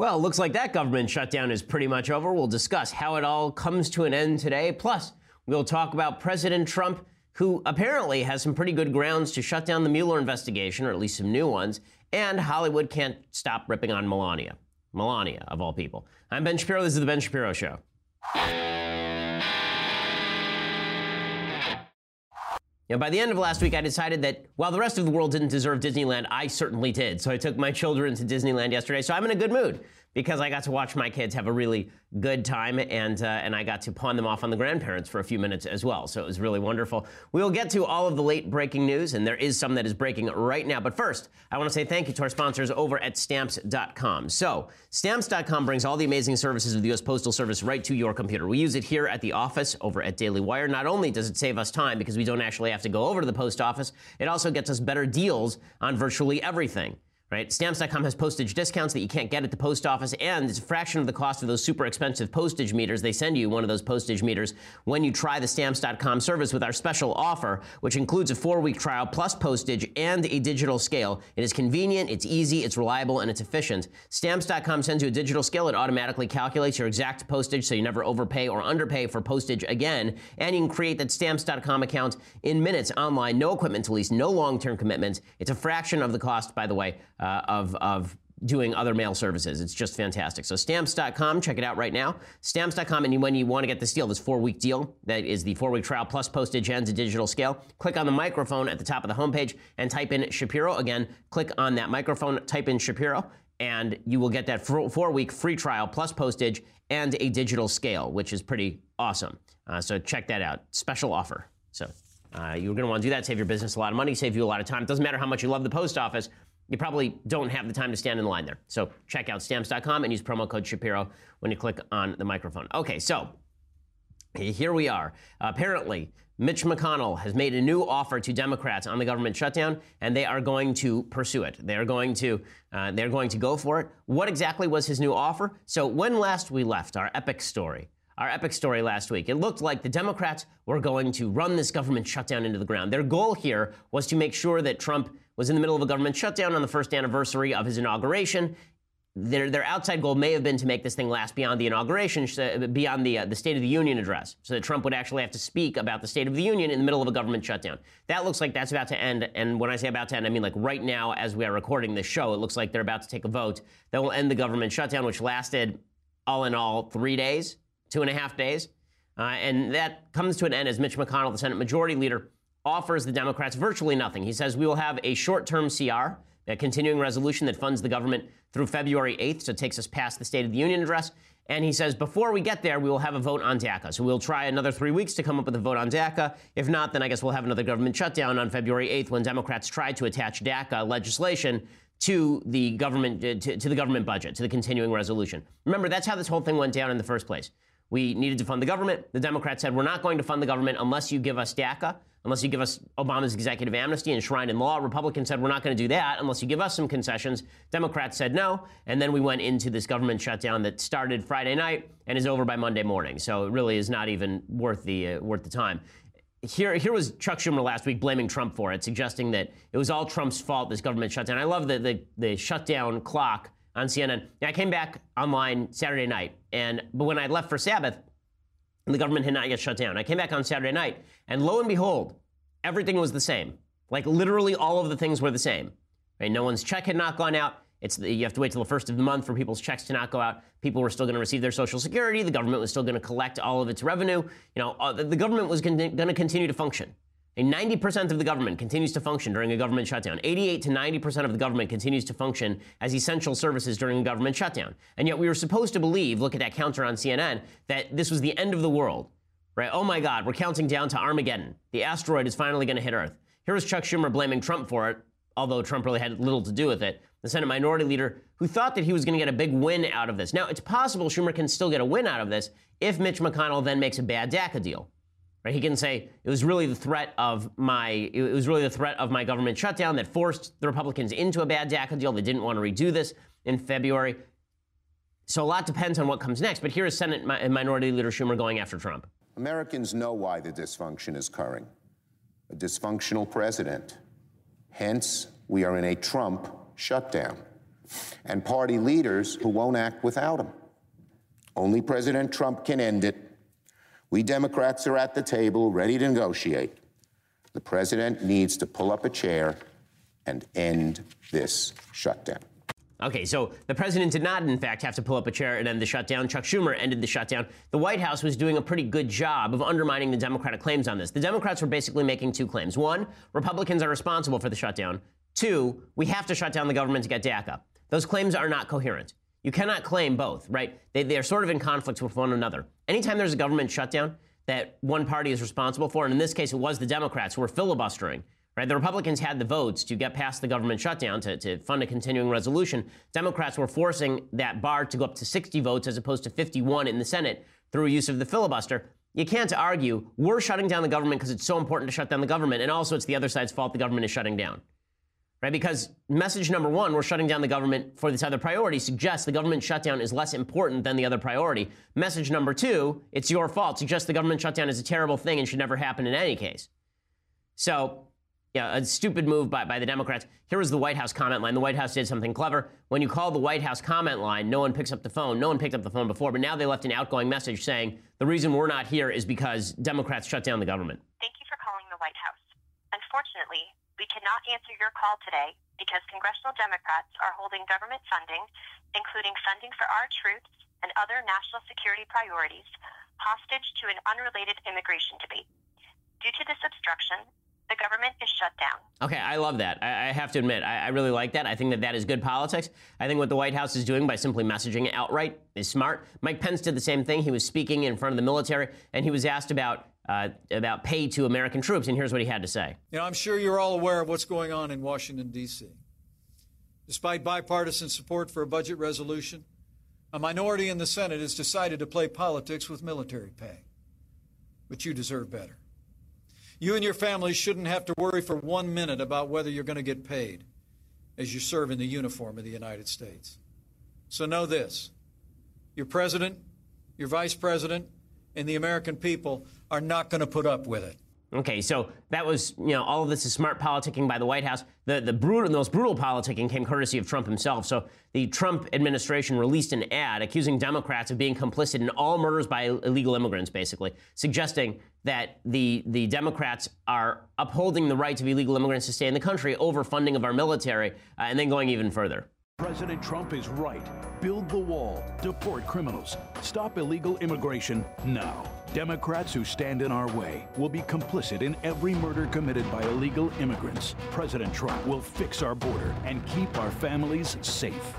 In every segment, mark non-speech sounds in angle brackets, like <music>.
Well, looks like that government shutdown is pretty much over. We'll discuss how it all comes to an end today. Plus, we'll talk about President Trump, who apparently has some pretty good grounds to shut down the Mueller investigation, or at least some new ones, and Hollywood can't stop ripping on Melania. Melania, of all people. I'm Ben Shapiro. This is The Ben Shapiro Show. You know, by the end of last week, I decided that while the rest of the world didn't deserve Disneyland, I certainly did. So I took my children to Disneyland yesterday. So I'm in a good mood because I got to watch my kids have a really good time, and uh, and I got to pawn them off on the grandparents for a few minutes as well. So it was really wonderful. We will get to all of the late breaking news, and there is some that is breaking right now. But first, I want to say thank you to our sponsors over at Stamps.com. So Stamps.com brings all the amazing services of the U.S. Postal Service right to your computer. We use it here at the office over at Daily Wire. Not only does it save us time because we don't actually have to go over to the post office, it also gets us better deals on virtually everything right? Stamps.com has postage discounts that you can't get at the post office, and it's a fraction of the cost of those super expensive postage meters. They send you one of those postage meters when you try the Stamps.com service with our special offer, which includes a four week trial plus postage and a digital scale. It is convenient, it's easy, it's reliable, and it's efficient. Stamps.com sends you a digital scale. It automatically calculates your exact postage so you never overpay or underpay for postage again. And you can create that Stamps.com account in minutes online, no equipment to lease, no long term commitments. It's a fraction of the cost, by the way uh, of, of doing other mail services. It's just fantastic. So stamps.com, check it out right now. Stamps.com, and when you want to get this deal, this four week deal, that is the four week trial plus postage and a digital scale, click on the microphone at the top of the homepage and type in Shapiro. Again, click on that microphone, type in Shapiro, and you will get that four week free trial plus postage and a digital scale, which is pretty awesome. Uh, so check that out. Special offer. So uh, you're going to want to do that, save your business a lot of money, save you a lot of time. It doesn't matter how much you love the post office you probably don't have the time to stand in line there. So check out stamps.com and use promo code Shapiro when you click on the microphone. Okay, so here we are. apparently, Mitch McConnell has made a new offer to Democrats on the government shutdown, and they are going to pursue it. They are going to uh, they're going to go for it. What exactly was his new offer? So when last we left our epic story, our epic story last week, it looked like the Democrats were going to run this government shutdown into the ground. Their goal here was to make sure that Trump was in the middle of a government shutdown on the first anniversary of his inauguration. Their, their outside goal may have been to make this thing last beyond the inauguration, beyond the, uh, the State of the Union address, so that Trump would actually have to speak about the State of the Union in the middle of a government shutdown. That looks like that's about to end. And when I say about to end, I mean like right now, as we are recording this show, it looks like they're about to take a vote that will end the government shutdown, which lasted all in all three days, two and a half days. Uh, and that comes to an end as Mitch McConnell, the Senate Majority Leader, offers the Democrats virtually nothing. He says we will have a short term CR, a continuing resolution that funds the government through February 8th, so it takes us past the State of the Union address. And he says before we get there, we will have a vote on DACA. So we'll try another three weeks to come up with a vote on DACA. If not, then I guess we'll have another government shutdown on February 8th when Democrats try to attach DACA legislation to the government uh, to, to the government budget, to the continuing resolution. Remember, that's how this whole thing went down in the first place. We needed to fund the government. The Democrats said, we're not going to fund the government unless you give us DACA, unless you give us Obama's executive amnesty enshrined in law. Republicans said, we're not going to do that unless you give us some concessions. Democrats said no. And then we went into this government shutdown that started Friday night and is over by Monday morning. So it really is not even worth the, uh, worth the time. Here, here was Chuck Schumer last week blaming Trump for it, suggesting that it was all Trump's fault, this government shutdown. I love the, the, the shutdown clock on CNN. I came back online Saturday night, and but when I left for Sabbath, the government had not yet shut down. I came back on Saturday night, and lo and behold, everything was the same. Like literally all of the things were the same. Right? No one's check had not gone out. It's you have to wait till the first of the month for people's checks to not go out. People were still going to receive their Social Security. The government was still going to collect all of its revenue. You know, uh, the government was going to continue to function. And 90% of the government continues to function during a government shutdown. 88 to 90% of the government continues to function as essential services during a government shutdown. And yet we were supposed to believe, look at that counter on CNN, that this was the end of the world. Right? Oh my God, we're counting down to Armageddon. The asteroid is finally going to hit Earth. Here was Chuck Schumer blaming Trump for it, although Trump really had little to do with it. The Senate Minority Leader who thought that he was going to get a big win out of this. Now, it's possible Schumer can still get a win out of this if Mitch McConnell then makes a bad DACA deal. Right? He can say it was really the threat of my it was really the threat of my government shutdown that forced the Republicans into a bad DACA deal. They didn't want to redo this in February. So a lot depends on what comes next. But here is Senate Minority Leader Schumer going after Trump. Americans know why the dysfunction is occurring. A dysfunctional president. Hence, we are in a Trump shutdown. and party leaders who won't act without him. Only President Trump can end it. We Democrats are at the table, ready to negotiate. The president needs to pull up a chair and end this shutdown. Okay, so the president did not, in fact, have to pull up a chair and end the shutdown. Chuck Schumer ended the shutdown. The White House was doing a pretty good job of undermining the Democratic claims on this. The Democrats were basically making two claims. One, Republicans are responsible for the shutdown. Two, we have to shut down the government to get DACA. Those claims are not coherent. You cannot claim both, right? They, they are sort of in conflict with one another. Anytime there's a government shutdown that one party is responsible for, and in this case it was the Democrats who were filibustering Right? The Republicans had the votes to get past the government shutdown to, to fund a continuing resolution. Democrats were forcing that bar to go up to 60 votes as opposed to 51 in the Senate through use of the filibuster. You can't argue we're shutting down the government because it's so important to shut down the government, and also it's the other side's fault the government is shutting down. Right? Because message number one, we're shutting down the government for this other priority, suggests the government shutdown is less important than the other priority. Message number two, it's your fault, suggests the government shutdown is a terrible thing and should never happen in any case. So yeah, a stupid move by, by the Democrats. Here was the White House comment line. The White House did something clever. When you call the White House comment line, no one picks up the phone. No one picked up the phone before, but now they left an outgoing message saying the reason we're not here is because Democrats shut down the government. Thank you for calling the White House. Unfortunately, we cannot answer your call today because congressional Democrats are holding government funding, including funding for our troops and other national security priorities, hostage to an unrelated immigration debate. Due to this obstruction, the government is shut down. Okay, I love that. I, I have to admit, I, I, really like that. I think that that is good politics. I think what the White House is doing by simply messaging it outright is smart. Mike Pence did the same thing. He was speaking in front of the military, and he was asked about uh, about pay to American troops, and here's what he had to say. You know, I'm sure you're all aware of what's going on in Washington D.C. Despite bipartisan support for a budget resolution, a minority in the Senate has decided to play politics with military pay. But you deserve better. You and your family shouldn't have to worry for one minute about whether you're going to get paid as you serve in the uniform of the United States. So know this your president, your vice president, and the American people are not going to put up with it. Okay, so that was, you know, all of this is smart politicking by the White House. The the brutal, most brutal politicking came courtesy of Trump himself. So the Trump administration released an ad accusing Democrats of being complicit in all murders by illegal immigrants, basically suggesting that the the Democrats are upholding the rights of illegal immigrants to stay in the country over funding of our military, uh, and then going even further. President Trump is right. Build the wall, deport criminals, stop illegal immigration now. Democrats who stand in our way will be complicit in every murder committed by illegal immigrants. President Trump will fix our border and keep our families safe.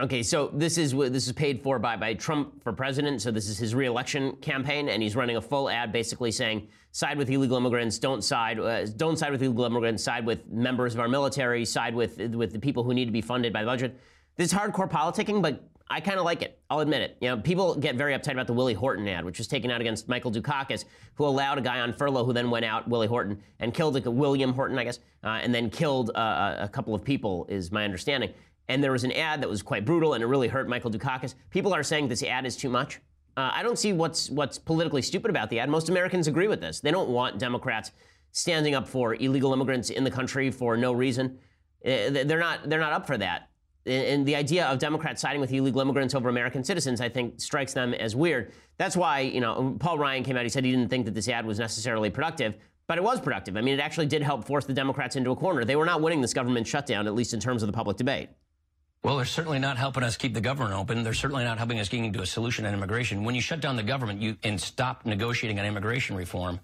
Okay, so this is this is paid for by by Trump for president. So this is his reelection campaign, and he's running a full ad basically saying, "Side with illegal immigrants. Don't side. Uh, don't side with illegal immigrants. Side with members of our military. Side with with the people who need to be funded by the budget." This is hardcore politicking, but I kind of like it. I'll admit it. You know, people get very uptight about the Willie Horton ad, which was taken out against Michael Dukakis, who allowed a guy on furlough who then went out, Willie Horton, and killed a, William Horton, I guess, uh, and then killed uh, a couple of people, is my understanding and there was an ad that was quite brutal and it really hurt Michael Dukakis. People are saying this ad is too much. Uh, I don't see what's what's politically stupid about the ad. Most Americans agree with this. They don't want Democrats standing up for illegal immigrants in the country for no reason. Uh, they're not they're not up for that. And the idea of Democrats siding with illegal immigrants over American citizens, I think, strikes them as weird. That's why, you know, Paul Ryan came out. He said he didn't think that this ad was necessarily productive, but it was productive. I mean, it actually did help force the Democrats into a corner. They were not winning this government shutdown, at least in terms of the public debate. Well, they're certainly not helping us keep the government open. They're certainly not helping us getting to a solution on immigration. When you shut down the government you, and stop negotiating on immigration reform,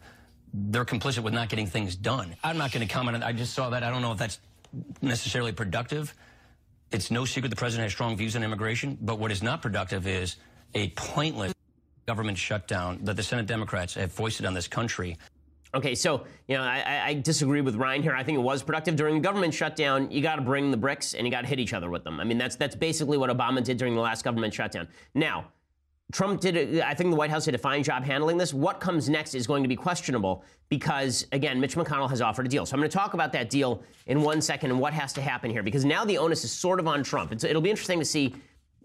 they're complicit with not getting things done. I'm not going to comment on I just saw that. I don't know if that's necessarily productive. It's no secret the president has strong views on immigration, but what is not productive is a pointless government shutdown that the Senate Democrats have foisted on this country. Okay, so you know I, I, disagree with Ryan here. I think it was productive during the government shutdown. You got to bring the bricks and you got to hit each other with them. I mean that's that's basically what Obama did during the last government shutdown. Now, Trump did. I think the White House did a fine job handling this. What comes next is going to be questionable because again, Mitch McConnell has offered a deal. So I'm going to talk about that deal in one second and what has to happen here because now the onus is sort of on Trump. It's, it'll be interesting to see.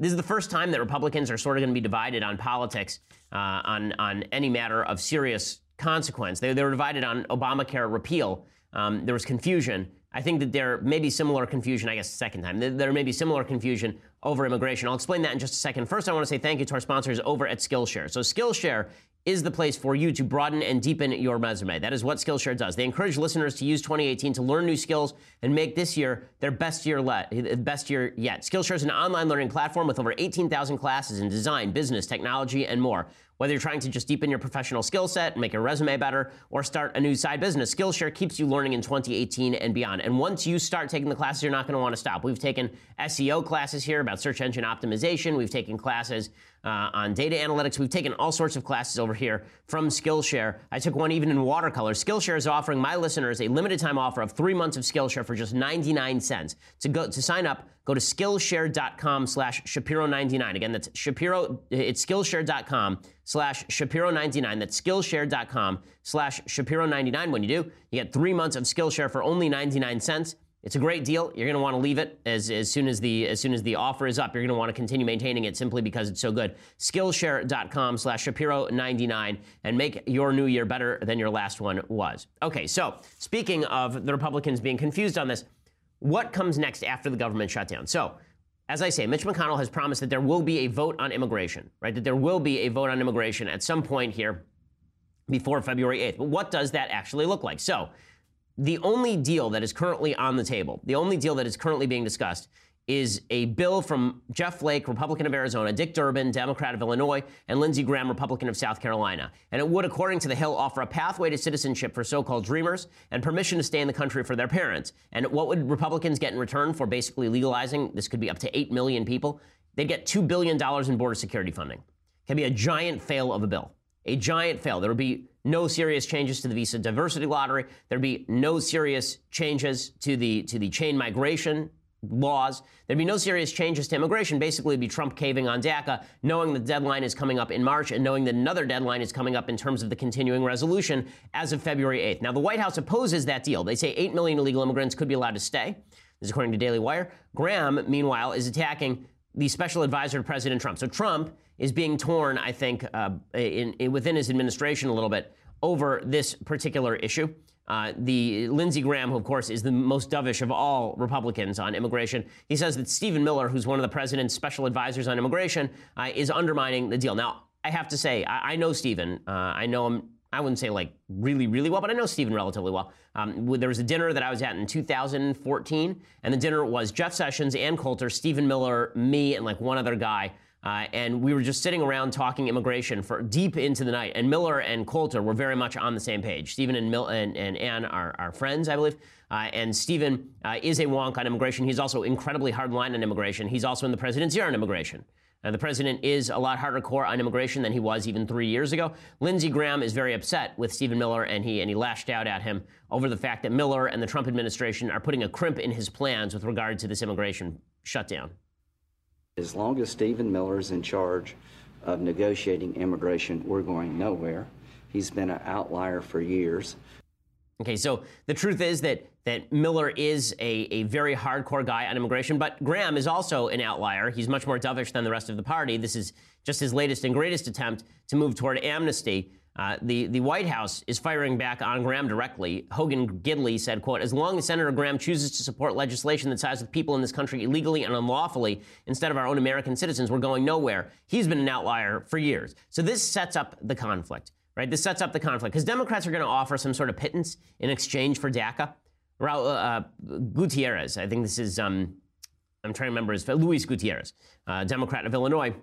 This is the first time that Republicans are sort of going to be divided on politics uh, on on any matter of serious consequence. They, they were divided on Obamacare repeal um, there was confusion. I think that there may be similar confusion, I guess, second time. There may be similar confusion over immigration. I'll explain that in just a second. First, I want to say thank you to our sponsors over at Skillshare. So, Skillshare is the place for you to broaden and deepen your resume. That is what Skillshare does. They encourage listeners to use 2018 to learn new skills and make this year their best year, le- best year yet. Skillshare is an online learning platform with over 18,000 classes in design, business, technology, and more. Whether you're trying to just deepen your professional skill set, make your resume better, or start a new side business, Skillshare keeps you learning in 2018 and beyond. And once you start taking the classes, you're not going to want to stop. We've taken SEO classes here about search engine optimization. We've taken classes uh, on data analytics. We've taken all sorts of classes over here from Skillshare. I took one even in watercolor. Skillshare is offering my listeners a limited time offer of three months of Skillshare for just 99 cents. To go to sign up, go to Skillshare.com slash Shapiro99. Again, that's Shapiro, it's Skillshare.com slash Shapiro99. That's Skillshare.com slash Shapiro99. When you do, you get three months of Skillshare for only 99 cents. It's a great deal. You're going to want to leave it as, as soon as the as soon as the offer is up. You're going to want to continue maintaining it simply because it's so good. Skillshare.com slash Shapiro99 and make your new year better than your last one was. Okay, so speaking of the Republicans being confused on this, what comes next after the government shutdown? So, as I say, Mitch McConnell has promised that there will be a vote on immigration, right? That there will be a vote on immigration at some point here before February 8th. But what does that actually look like? So, the only deal that is currently on the table, the only deal that is currently being discussed, is a bill from Jeff Flake, Republican of Arizona, Dick Durbin, Democrat of Illinois, and Lindsey Graham, Republican of South Carolina. And it would, according to the Hill, offer a pathway to citizenship for so called dreamers and permission to stay in the country for their parents. And what would Republicans get in return for basically legalizing? This could be up to 8 million people. They'd get $2 billion in border security funding. It can be a giant fail of a bill. A giant fail. There would be no serious changes to the visa diversity lottery. There'd be no serious changes to the to the chain migration laws. There'd be no serious changes to immigration. Basically, it'd be Trump caving on DACA, knowing the deadline is coming up in March and knowing that another deadline is coming up in terms of the continuing resolution as of February 8th. Now, the White House opposes that deal. They say 8 million illegal immigrants could be allowed to stay. This is according to Daily Wire. Graham, meanwhile, is attacking the special advisor to President Trump. So Trump is being torn, I think, uh, in, in, within his administration a little bit over this particular issue. Uh, the Lindsey Graham, who of course is the most dovish of all Republicans on immigration, he says that Stephen Miller, who's one of the president's special advisors on immigration, uh, is undermining the deal. Now, I have to say, I, I know Stephen. Uh, I know him. I wouldn't say like really, really well, but I know Stephen relatively well. Um, there was a dinner that I was at in 2014, and the dinner was Jeff Sessions, Ann Coulter, Stephen Miller, me, and like one other guy. Uh, and we were just sitting around talking immigration for deep into the night. And Miller and Coulter were very much on the same page. Stephen and, Mil- and, and Ann are, are friends, I believe. Uh, and Stephen uh, is a wonk on immigration. He's also incredibly hardline on immigration. He's also in the president's ear on immigration. Uh, the president is a lot harder core on immigration than he was even three years ago. Lindsey Graham is very upset with Stephen Miller, and he and he lashed out at him over the fact that Miller and the Trump administration are putting a crimp in his plans with regard to this immigration shutdown. As long as Stephen Miller is in charge of negotiating immigration, we're going nowhere. He's been an outlier for years. Okay, so the truth is that that Miller is a, a very hardcore guy on immigration, but Graham is also an outlier. He's much more dovish than the rest of the party. This is just his latest and greatest attempt to move toward amnesty. Uh, the, the White House is firing back on Graham directly. Hogan Gidley said, quote, as long as Senator Graham chooses to support legislation that sides with people in this country illegally and unlawfully instead of our own American citizens, we're going nowhere. He's been an outlier for years. So this sets up the conflict, right? This sets up the conflict because Democrats are going to offer some sort of pittance in exchange for DACA. Uh, uh, Gutierrez, I think this is, um, I'm trying to remember his, Luis Gutierrez, uh, Democrat of Illinois,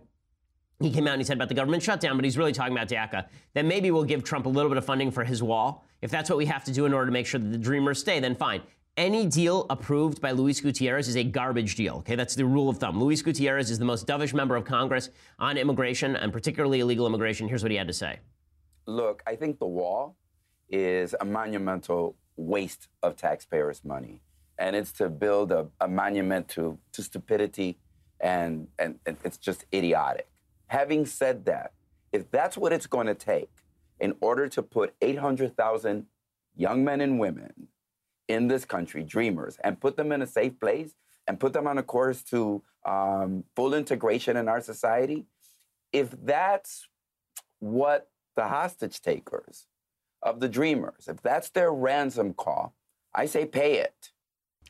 he came out and he said about the government shutdown, but he's really talking about DACA. Then maybe we'll give Trump a little bit of funding for his wall. If that's what we have to do in order to make sure that the dreamers stay, then fine. Any deal approved by Luis Gutierrez is a garbage deal. Okay, that's the rule of thumb. Luis Gutierrez is the most dovish member of Congress on immigration and particularly illegal immigration. Here's what he had to say. Look, I think the wall is a monumental waste of taxpayers' money. And it's to build a, a monument to, to stupidity, and, and, and it's just idiotic. Having said that, if that's what it's going to take in order to put 800,000 young men and women in this country, dreamers, and put them in a safe place and put them on a course to um, full integration in our society, if that's what the hostage takers of the dreamers, if that's their ransom call I say pay it.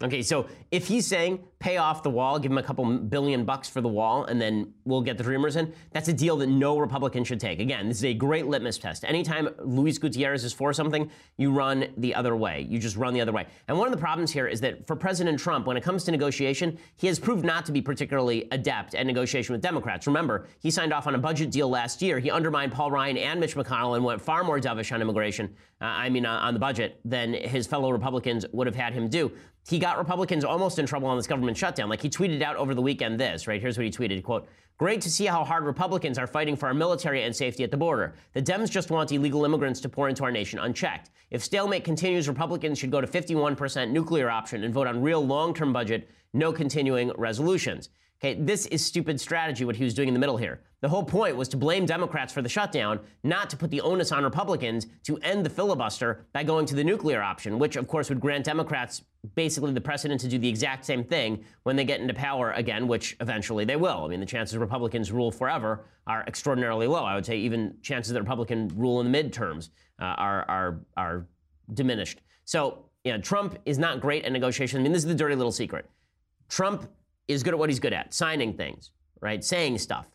Okay, so if he's saying pay off the wall, give him a couple billion bucks for the wall, and then we'll get the Dreamers in, that's a deal that no Republican should take. Again, this is a great litmus test. Anytime Luis Gutierrez is for something, you run the other way. You just run the other way. And one of the problems here is that for President Trump, when it comes to negotiation, he has proved not to be particularly adept at negotiation with Democrats. Remember, he signed off on a budget deal last year. He undermined Paul Ryan and Mitch McConnell and went far more dovish on immigration, uh, I mean, uh, on the budget, than his fellow Republicans would have had him do he got Republicans almost in trouble on this government shutdown. Like he tweeted out over the weekend this, right? Here's what he tweeted, quote, Great to see how hard Republicans are fighting for our military and safety at the border. The Dems just want illegal immigrants to pour into our nation unchecked. If stalemate continues, Republicans should go to 51% nuclear option and vote on real long-term budget, no continuing resolutions. Okay, this is stupid strategy, what he was doing in the middle here. The whole point was to blame Democrats for the shutdown, not to put the onus on Republicans to end the filibuster by going to the nuclear option, which, of course, would grant Democrats basically the precedent to do the exact same thing when they get into power again, which eventually they will. I mean, the chances Republicans rule forever are extraordinarily low. I would say even chances that Republican rule in the midterms uh, are, are, are diminished. So, you know, Trump is not great at negotiation. I mean, this is the dirty little secret. Trump is good at what he's good at, signing things, right? Saying stuff.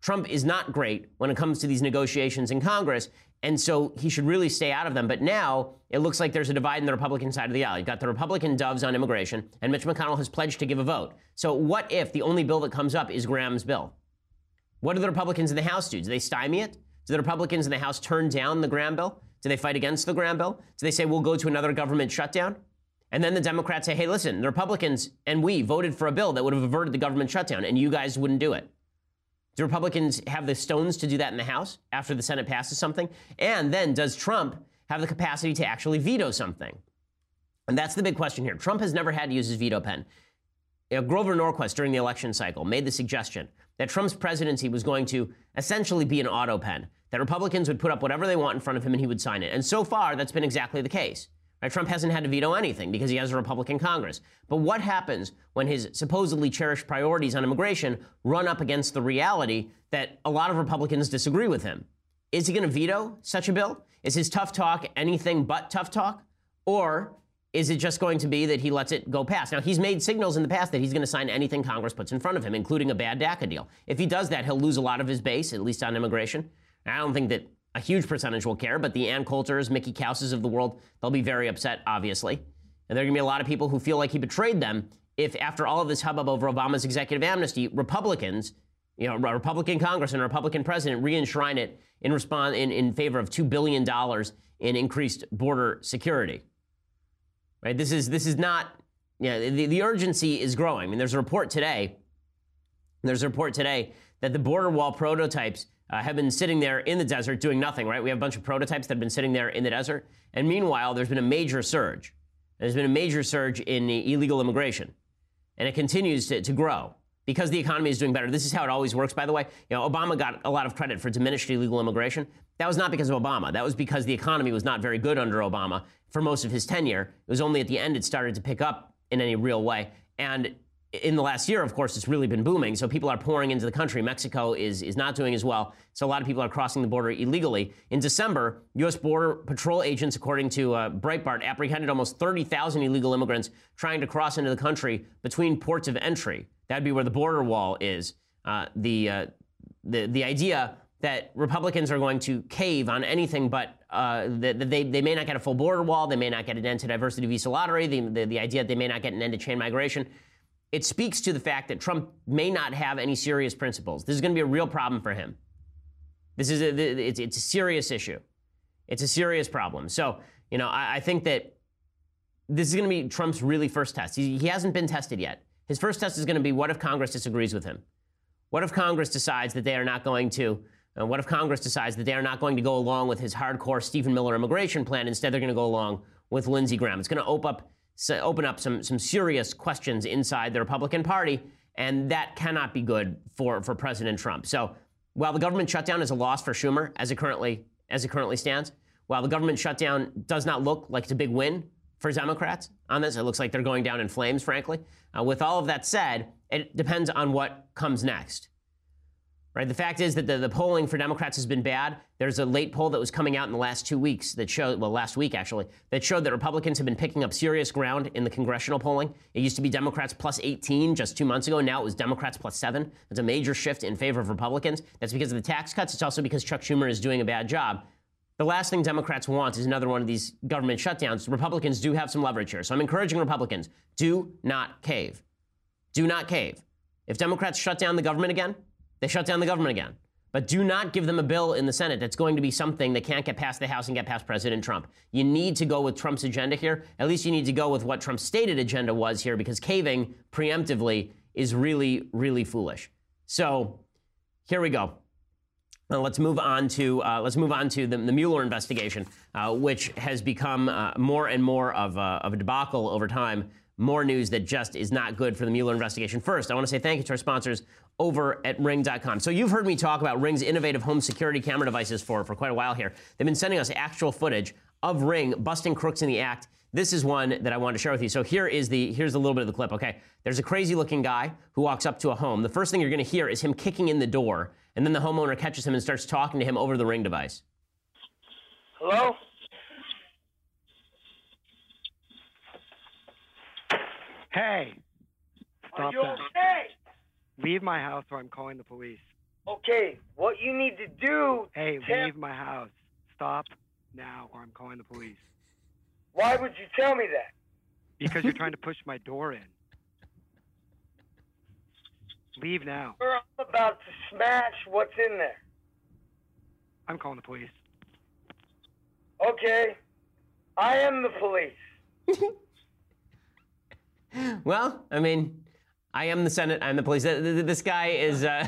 Trump is not great when it comes to these negotiations in Congress, and so he should really stay out of them. But now it looks like there's a divide in the Republican side of the aisle. You've got the Republican doves on immigration, and Mitch McConnell has pledged to give a vote. So what if the only bill that comes up is Graham's bill? What do the Republicans in the House do? Do they stymie it? Do the Republicans in the House turn down the Graham bill? Do they fight against the Graham bill? Do they say we'll go to another government shutdown? And then the Democrats say, hey, listen, the Republicans and we voted for a bill that would have averted the government shutdown, and you guys wouldn't do it. Do Republicans have the stones to do that in the House after the Senate passes something? And then does Trump have the capacity to actually veto something? And that's the big question here. Trump has never had to use his veto pen. You know, Grover Norquist, during the election cycle, made the suggestion that Trump's presidency was going to essentially be an auto pen, that Republicans would put up whatever they want in front of him and he would sign it. And so far, that's been exactly the case. Right? Trump hasn't had to veto anything because he has a Republican Congress. But what happens when his supposedly cherished priorities on immigration run up against the reality that a lot of Republicans disagree with him? Is he going to veto such a bill? Is his tough talk anything but tough talk? Or is it just going to be that he lets it go past? Now, he's made signals in the past that he's going to sign anything Congress puts in front of him, including a bad DACA deal. If he does that, he'll lose a lot of his base, at least on immigration. I don't think that a huge percentage will care, but the Ann Coulters, Mickey Kaus's of the world, they'll be very upset, obviously. And there are going to be a lot of people who feel like he betrayed them if, after all of this hubbub over Obama's executive amnesty, Republicans, you know, a Republican Congress and a Republican president re-enshrine it in response in, in favor of two billion dollars in increased border security. Right? This is this is not. You know, the, the urgency is growing. I mean, there's a report today. There's a report today that the border wall prototypes uh, have been sitting there in the desert doing nothing, right? We have a bunch of prototypes that have been sitting there in the desert. And meanwhile, there's been a major surge. There's been a major surge in illegal immigration. And it continues to, to grow because the economy is doing better. This is how it always works, by the way. You know, Obama got a lot of credit for diminished illegal immigration. That was not because of Obama. That was because the economy was not very good under Obama for most of his tenure. It was only at the end it started to pick up in any real way. And in the last year, of course, it's really been booming. So people are pouring into the country. Mexico is, is not doing as well. So a lot of people are crossing the border illegally. In December, U.S. Border Patrol agents, according to uh, Breitbart, apprehended almost 30,000 illegal immigrants trying to cross into the country between ports of entry. That'd be where the border wall is. Uh, the, uh, the, the idea that Republicans are going to cave on anything but uh, that they, they may not get a full border wall, they may not get an end to diversity visa lottery, the, the, the idea that they may not get an end to chain migration it speaks to the fact that Trump may not have any serious principles. This is going to be a real problem for him. This is a, it's, it's a serious issue. It's a serious problem. So, you know, I, I think that this is going to be Trump's really first test. He, he hasn't been tested yet. His first test is going to be what if Congress disagrees with him? What if Congress decides that they are not going to? Uh, what if Congress decides that they are not going to go along with his hardcore Stephen Miller immigration plan? Instead, they're going to go along with Lindsey Graham. It's going to open up open up some, some serious questions inside the Republican Party, and that cannot be good for, for President Trump. So while the government shutdown is a loss for Schumer as it currently as it currently stands, while the government shutdown does not look like it's a big win for Democrats on this, it looks like they're going down in flames, frankly. Uh, with all of that said, it depends on what comes next. Right? The fact is that the, the polling for Democrats has been bad. There's a late poll that was coming out in the last two weeks that showed, well, last week actually, that showed that Republicans have been picking up serious ground in the congressional polling. It used to be Democrats plus 18 just two months ago. Now it was Democrats plus seven. It's a major shift in favor of Republicans. That's because of the tax cuts. It's also because Chuck Schumer is doing a bad job. The last thing Democrats want is another one of these government shutdowns. Republicans do have some leverage here. So I'm encouraging Republicans do not cave. Do not cave. If Democrats shut down the government again, they shut down the government again. But do not give them a bill in the Senate that's going to be something that can't get past the House and get past President Trump. You need to go with Trump's agenda here. At least you need to go with what Trump's stated agenda was here because caving preemptively is really, really foolish. So here we go. Now let's move on to uh, let's move on to the, the Mueller investigation, uh, which has become uh, more and more of a, of a debacle over time more news that just is not good for the Mueller investigation. First, I want to say thank you to our sponsors over at Ring.com. So you've heard me talk about Ring's innovative home security camera devices for, for quite a while here. They've been sending us actual footage of Ring busting crooks in the act. This is one that I wanted to share with you. So here is the here's a little bit of the clip. Okay, there's a crazy looking guy who walks up to a home. The first thing you're going to hear is him kicking in the door, and then the homeowner catches him and starts talking to him over the Ring device. Hello. Hey. Are you that. okay? Leave my house or I'm calling the police. Okay. What you need to do? Hey, Tim- leave my house. Stop now or I'm calling the police. Why would you tell me that? Because you're trying to <laughs> push my door in. Leave now. Sir, I'm about to smash what's in there. I'm calling the police. Okay. I am the police. <laughs> Well, I mean, I am the Senate. I'm the police. Th- th- This guy is. Uh,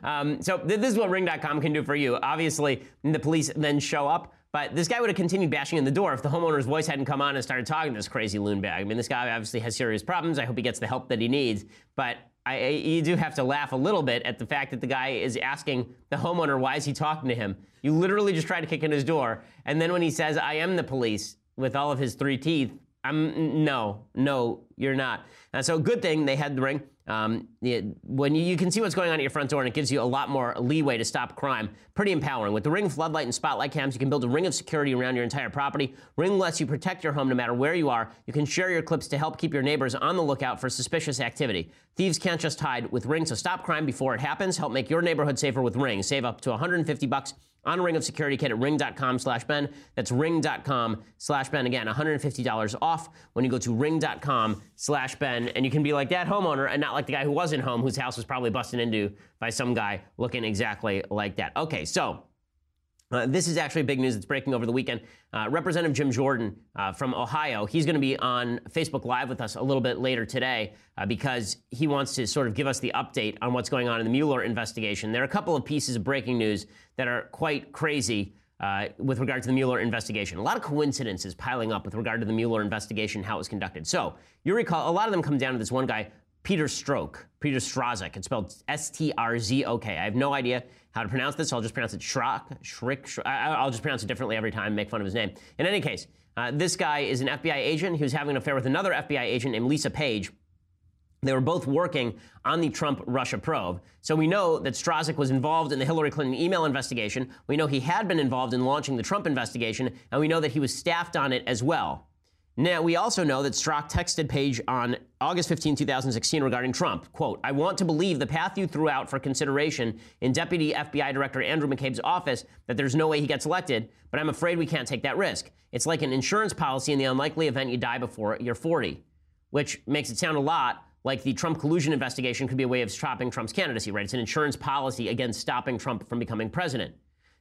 <laughs> um, so this is what Ring.com can do for you. Obviously, the police then show up. But this guy would have continued bashing in the door if the homeowner's voice hadn't come on and started talking to this crazy loon bag. I mean, this guy obviously has serious problems. I hope he gets the help that he needs. But I, I, you do have to laugh a little bit at the fact that the guy is asking the homeowner, why is he talking to him? You literally just try to kick in his door. And then when he says, I am the police, with all of his three teeth, I'm no, no, you're not. And so, good thing they had the ring. Um, yeah, when you, you can see what's going on at your front door, and it gives you a lot more leeway to stop crime. Pretty empowering. With the ring floodlight and spotlight cams, you can build a ring of security around your entire property. Ring lets you protect your home no matter where you are. You can share your clips to help keep your neighbors on the lookout for suspicious activity. Thieves can't just hide with Ring, so stop crime before it happens. Help make your neighborhood safer with Ring. Save up to 150 bucks on a ring of security kit at ring.com slash Ben. That's ring.com slash Ben. Again, $150 off when you go to ring.com slash Ben. And you can be like that homeowner and not like the guy who wasn't home, whose house was probably busted into by some guy looking exactly like that. Okay, so uh, this is actually big news that's breaking over the weekend. Uh, Representative Jim Jordan uh, from Ohio, he's going to be on Facebook Live with us a little bit later today uh, because he wants to sort of give us the update on what's going on in the Mueller investigation. There are a couple of pieces of breaking news that are quite crazy uh, with regard to the Mueller investigation. A lot of coincidences piling up with regard to the Mueller investigation, how it was conducted. So you recall, a lot of them come down to this one guy, Peter Stroke, Peter Strazek. It's spelled S-T-R-Z-O-K. I have no idea how to pronounce this. I'll just pronounce it Schrock, Schrick. I'll just pronounce it differently every time, make fun of his name. In any case, uh, this guy is an FBI agent. He was having an affair with another FBI agent named Lisa Page. They were both working on the Trump Russia probe. So we know that Strazek was involved in the Hillary Clinton email investigation. We know he had been involved in launching the Trump investigation, and we know that he was staffed on it as well. Now, we also know that Strzok texted Page on August 15, 2016 regarding Trump. Quote, I want to believe the path you threw out for consideration in Deputy FBI Director Andrew McCabe's office that there's no way he gets elected, but I'm afraid we can't take that risk. It's like an insurance policy in the unlikely event you die before you're 40, which makes it sound a lot like the Trump collusion investigation could be a way of stopping Trump's candidacy, right? It's an insurance policy against stopping Trump from becoming president.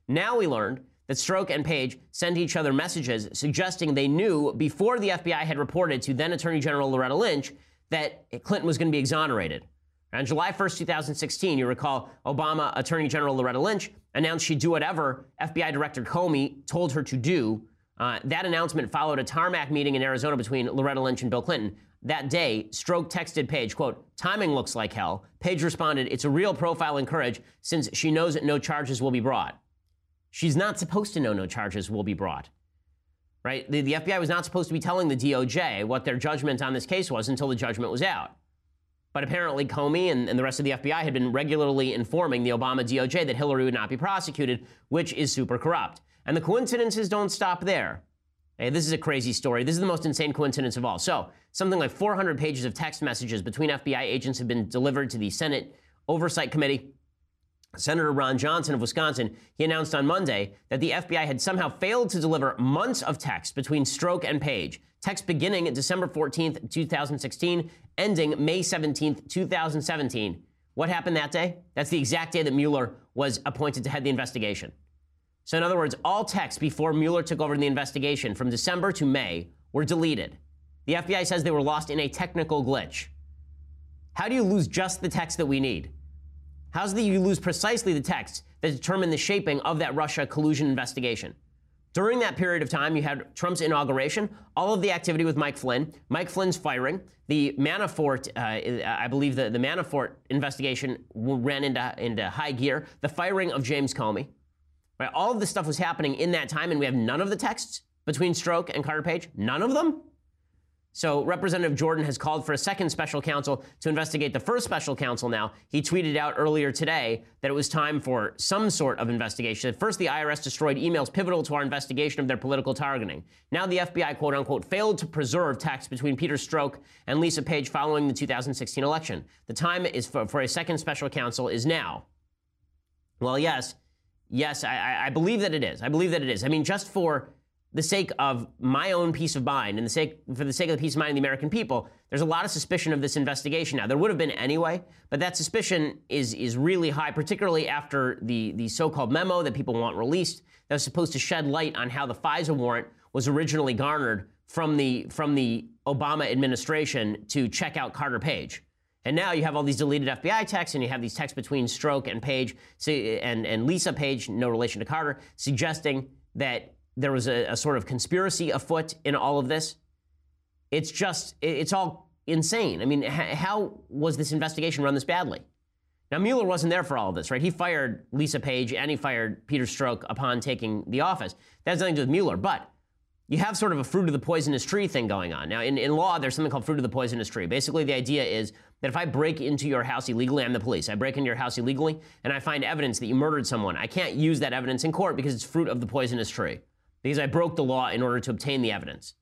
Now we learned that Stroke and Page sent each other messages suggesting they knew before the FBI had reported to then Attorney General Loretta Lynch that Clinton was going to be exonerated. On July 1st, 2016, you recall Obama Attorney General Loretta Lynch announced she'd do whatever FBI Director Comey told her to do. Uh, that announcement followed a tarmac meeting in Arizona between Loretta Lynch and Bill Clinton. That day, Stroke texted Page, quote, timing looks like hell. Page responded, it's a real profile in courage since she knows that no charges will be brought. She's not supposed to know no charges will be brought. Right? The, the FBI was not supposed to be telling the DOJ what their judgment on this case was until the judgment was out. But apparently, Comey and, and, the rest of the FBI had been regularly informing the Obama DOJ that Hillary would not be prosecuted, which is super corrupt. And the coincidences don't stop there. Hey, this is a crazy story. This is the most insane coincidence of all. So, something like 400 pages of text messages between FBI agents have been delivered to the Senate Oversight Committee. Senator Ron Johnson of Wisconsin, he announced on Monday that the FBI had somehow failed to deliver months of text between Stroke and Page, text beginning December 14th, 2016, ending May 17th, 2017. What happened that day? That's the exact day that Mueller was appointed to head the investigation. So, in other words, all texts before Mueller took over the investigation from December to May were deleted. The FBI says they were lost in a technical glitch. How do you lose just the text that we need? How's that you lose precisely the texts that determine the shaping of that Russia collusion investigation? During that period of time, you had Trump's inauguration, all of the activity with Mike Flynn, Mike Flynn's firing, the Manafort, uh, I believe the, the Manafort investigation ran into, into high gear, the firing of James Comey. Right? All of this stuff was happening in that time, and we have none of the texts between Stroke and Carter Page. None of them? So Representative Jordan has called for a second special counsel to investigate the first special counsel now. He tweeted out earlier today that it was time for some sort of investigation. At first, the IRS destroyed emails pivotal to our investigation of their political targeting. Now the FBI, quote unquote, failed to preserve texts between Peter Strzok and Lisa Page following the 2016 election. The time is for, for a second special counsel is now. Well, yes, yes, I, I believe that it is. I believe that it is. I mean, just for the sake of my own peace of mind and the sake for the sake of the peace of mind of the American people, there's a lot of suspicion of this investigation now. There would have been anyway, but that suspicion is is really high, particularly after the the so-called memo that people want released that was supposed to shed light on how the FISA warrant was originally garnered from the from the Obama administration to check out Carter Page. And now you have all these deleted FBI texts, and you have these texts between Stroke and Page, and, and Lisa Page, no relation to Carter, suggesting that there was a, a sort of conspiracy afoot in all of this. It's just, it's all insane. I mean, how was this investigation run this badly? Now, Mueller wasn't there for all of this, right? He fired Lisa Page and he fired Peter Strzok upon taking the office. That has nothing to do with Mueller, but you have sort of a fruit of the poisonous tree thing going on. Now, in, in law, there's something called fruit of the poisonous tree. Basically, the idea is that if I break into your house illegally, I'm the police. I break into your house illegally and I find evidence that you murdered someone. I can't use that evidence in court because it's fruit of the poisonous tree because I broke the law in order to obtain the evidence.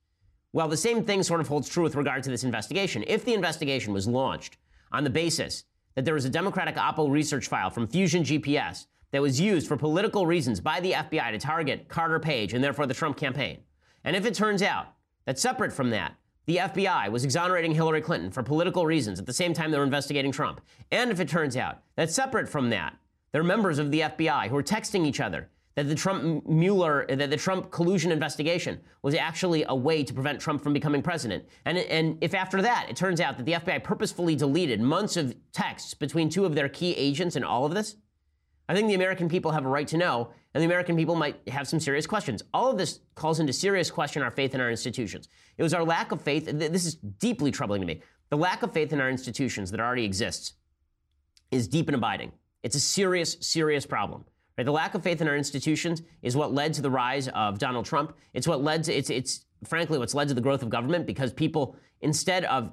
Well, the same thing sort of holds true with regard to this investigation. If the investigation was launched on the basis that there was a Democratic Oppo research file from Fusion GPS that was used for political reasons by the FBI to target Carter Page and therefore the Trump campaign, and if it turns out that separate from that, the FBI was exonerating Hillary Clinton for political reasons at the same time they were investigating Trump, and if it turns out that separate from that, there are members of the FBI who are texting each other that the Trump Mueller, that the Trump collusion investigation was actually a way to prevent Trump from becoming president. And, and if after that it turns out that the FBI purposefully deleted months of texts between two of their key agents in all of this, I think the American people have a right to know, and the American people might have some serious questions. All of this calls into serious question our faith in our institutions. It was our lack of faith, this is deeply troubling to me. The lack of faith in our institutions that already exists is deep and abiding. It's a serious, serious problem. Right? The lack of faith in our institutions is what led to the rise of Donald Trump. It's what led to it's it's frankly what's led to the growth of government because people instead of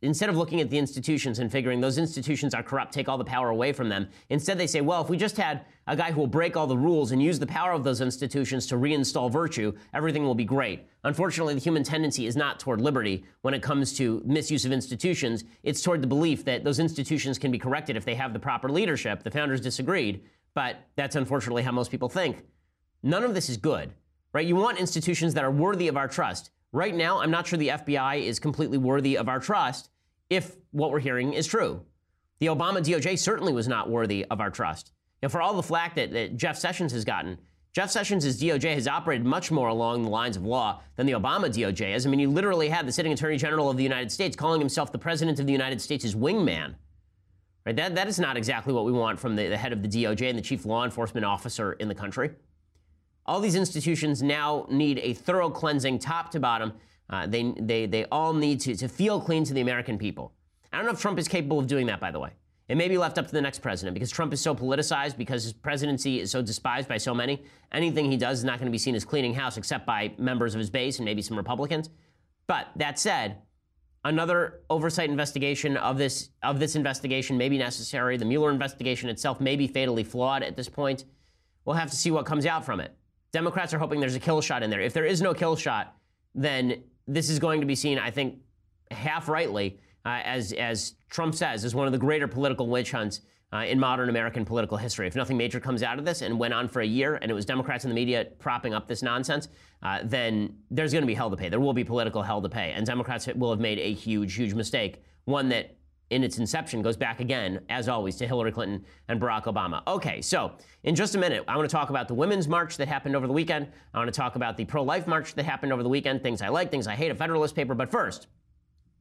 instead of looking at the institutions and figuring those institutions are corrupt, take all the power away from them, instead they say, well, if we just had a guy who will break all the rules and use the power of those institutions to reinstall virtue, everything will be great. Unfortunately, the human tendency is not toward liberty when it comes to misuse of institutions. It's toward the belief that those institutions can be corrected if they have the proper leadership. The founders disagreed but that's unfortunately how most people think. None of this is good, right? You want institutions that are worthy of our trust. Right now, I'm not sure the FBI is completely worthy of our trust if what we're hearing is true. The Obama DOJ certainly was not worthy of our trust. And for all the flack that, that Jeff Sessions has gotten, Jeff Sessions' DOJ has operated much more along the lines of law than the Obama DOJ has. I mean, you literally had the sitting Attorney General of the United States calling himself the President of the United States' wingman. Right? That, that is not exactly what we want from the, the head of the DOJ and the chief law enforcement officer in the country. All these institutions now need a thorough cleansing, top to bottom. Uh, they, they, they all need to, to feel clean to the American people. I don't know if Trump is capable of doing that, by the way. It may be left up to the next president because Trump is so politicized, because his presidency is so despised by so many. Anything he does is not going to be seen as cleaning house except by members of his base and maybe some Republicans. But that said, another oversight investigation of this of this investigation may be necessary. The Mueller investigation itself may be fatally flawed at this point. We'll have to see what comes out from it. Democrats are hoping there's a kill shot in there. If there is no kill shot, then this is going to be seen, I think, half rightly, uh, as as Trump says, as one of the greater political witch hunts uh, in modern American political history. If nothing major comes out of this and went on for a year and it was Democrats in the media propping up this nonsense, uh, then there's going to be hell to pay. There will be political hell to pay. And Democrats will have made a huge, huge mistake, one that in its inception goes back again, as always, to Hillary Clinton and Barack Obama. Okay, so in just a minute, I want to talk about the women's march that happened over the weekend. I want to talk about the pro life march that happened over the weekend, things I like, things I hate, a Federalist paper. But first,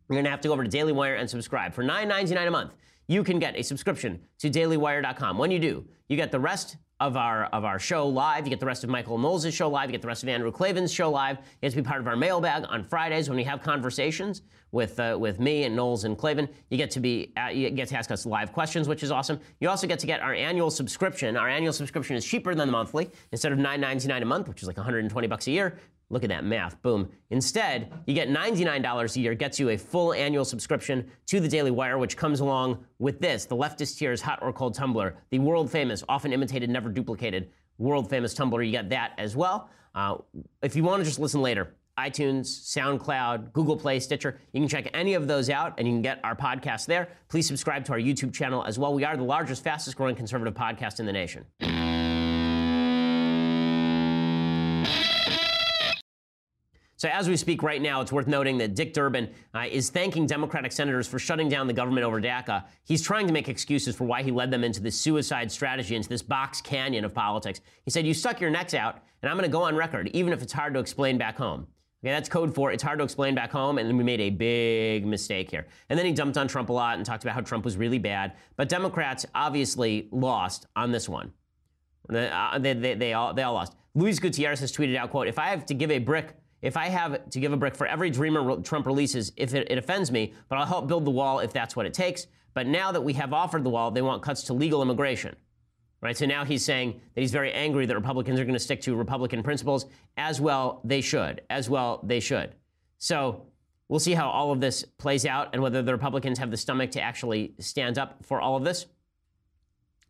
you're going to have to go over to Daily Wire and subscribe. For $9.99 a month, you can get a subscription to dailywire.com. When you do, you get the rest of our of our show live. You get the rest of Michael Knowles' show live. You get the rest of Andrew Klavan's show live. You get to be part of our mailbag on Fridays when we have conversations with uh, with me and Knowles and Klavan. You get to be uh, you get to ask us live questions, which is awesome. You also get to get our annual subscription. Our annual subscription is cheaper than the monthly. Instead of $9.99 a month, which is like 120 bucks a year, Look at that math. Boom. Instead, you get $99 a year, gets you a full annual subscription to the Daily Wire, which comes along with this the leftist tears hot or cold Tumblr, the world famous, often imitated, never duplicated, world famous Tumblr. You get that as well. Uh, if you want to just listen later, iTunes, SoundCloud, Google Play, Stitcher. You can check any of those out and you can get our podcast there. Please subscribe to our YouTube channel as well. We are the largest, fastest growing conservative podcast in the nation. So, as we speak right now, it's worth noting that Dick Durbin uh, is thanking Democratic senators for shutting down the government over DACA. He's trying to make excuses for why he led them into this suicide strategy, into this box canyon of politics. He said, You stuck your necks out, and I'm going to go on record, even if it's hard to explain back home. Okay, that's code for it's hard to explain back home, and we made a big mistake here. And then he dumped on Trump a lot and talked about how Trump was really bad. But Democrats obviously lost on this one. Uh, they, they, they, all, they all lost. Luis Gutierrez has tweeted out, quote, if I have to give a brick if I have to give a brick for every dreamer Trump releases, if it, it offends me, but I'll help build the wall if that's what it takes. But now that we have offered the wall, they want cuts to legal immigration. Right? So now he's saying that he's very angry that Republicans are going to stick to Republican principles. As well, they should. As well, they should. So we'll see how all of this plays out and whether the Republicans have the stomach to actually stand up for all of this.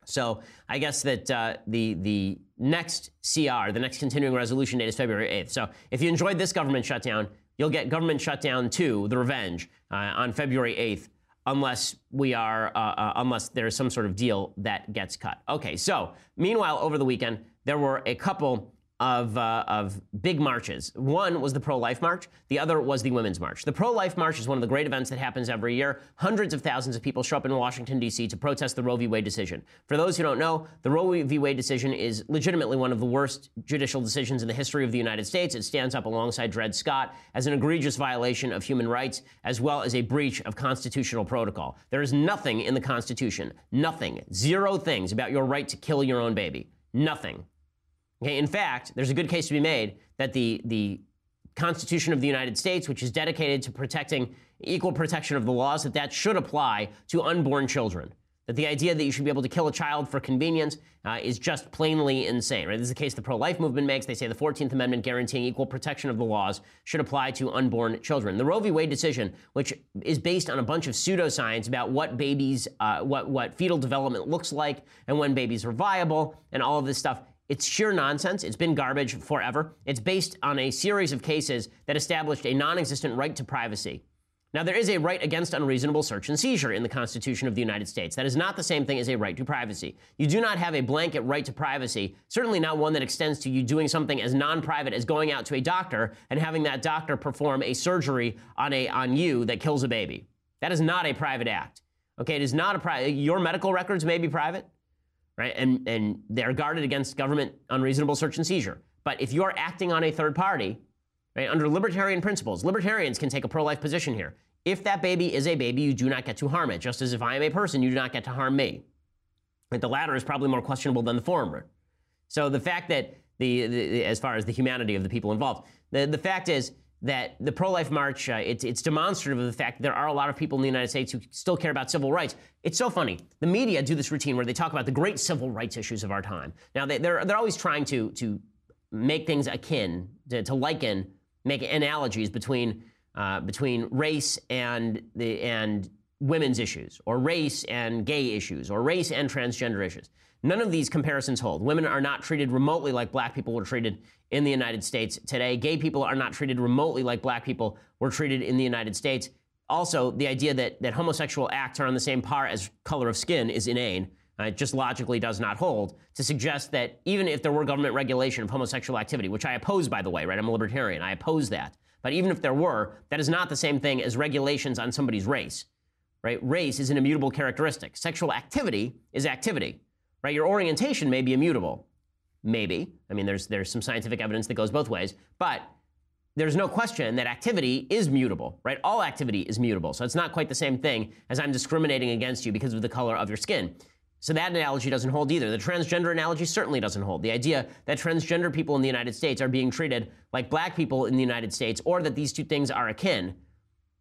So I guess that uh, the the next CR, the next continuing resolution date is February 8th. So if you enjoyed this government shutdown, you'll get government shutdown two, the revenge, uh, on February 8th, unless we are uh, uh unless there's some sort of deal that gets cut. Okay. So meanwhile, over the weekend, there were a couple of, uh, of big marches. One was the pro life march, the other was the women's march. The pro life march is one of the great events that happens every year. Hundreds of thousands of people show up in Washington, D.C. to protest the Roe v. Wade decision. For those who don't know, the Roe v. Wade decision is legitimately one of the worst judicial decisions in the history of the United States. It stands up alongside Dred Scott as an egregious violation of human rights, as well as a breach of constitutional protocol. There is nothing in the Constitution, nothing, zero things about your right to kill your own baby. Nothing. Okay, in fact, there's a good case to be made that the, the Constitution of the United States, which is dedicated to protecting equal protection of the laws, that that should apply to unborn children. That the idea that you should be able to kill a child for convenience uh, is just plainly insane. Right? This is the case the pro-life movement makes. They say the 14th Amendment guaranteeing equal protection of the laws should apply to unborn children. The Roe v. Wade decision, which is based on a bunch of pseudoscience about what babies, uh, what what fetal development looks like, and when babies are viable, and all of this stuff, it's sheer nonsense. It's been garbage forever. It's based on a series of cases that established a non existent right to privacy. Now, there is a right against unreasonable search and seizure in the Constitution of the United States. That is not the same thing as a right to privacy. You do not have a blanket right to privacy, certainly not one that extends to you doing something as non private as going out to a doctor and having that doctor perform a surgery on, a, on you that kills a baby. That is not a private act. Okay, it is not a private. Your medical records may be private right? And, and they're guarded against government unreasonable search and seizure. But if you're acting on a third party, right, under libertarian principles, libertarians can take a pro life position here. If that baby is a baby, you do not get to harm it, just as if I am a person, you do not get to harm me. Right? The latter is probably more questionable than the former. So the fact that the, the as far as the humanity of the people involved, the, the fact is that the pro life march, uh, it's, it's demonstrative of the fact that there are a lot of people in the United States who still care about civil rights. It's so funny. The media do this routine where they talk about the great civil rights issues of our time. Now, they, they're, they're always trying to, to make things akin, to, to liken, make analogies between uh, between race and the and women's issues, or race and gay issues, or race and transgender issues. None of these comparisons hold. Women are not treated remotely like black people were treated in the United States today. Gay people are not treated remotely like black people were treated in the United States. Also, the idea that, that homosexual acts are on the same par as color of skin is inane. Uh, it just logically does not hold to suggest that even if there were government regulation of homosexual activity, which I oppose, by the way, right? I'm a libertarian. I oppose that. But even if there were, that is not the same thing as regulations on somebody's race, right? Race is an immutable characteristic. Sexual activity is activity, right? Your orientation may be immutable. Maybe. I mean, there's, there's some scientific evidence that goes both ways. But there's no question that activity is mutable, right? All activity is mutable. So it's not quite the same thing as I'm discriminating against you because of the color of your skin. So that analogy doesn't hold either. The transgender analogy certainly doesn't hold. The idea that transgender people in the United States are being treated like black people in the United States, or that these two things are akin,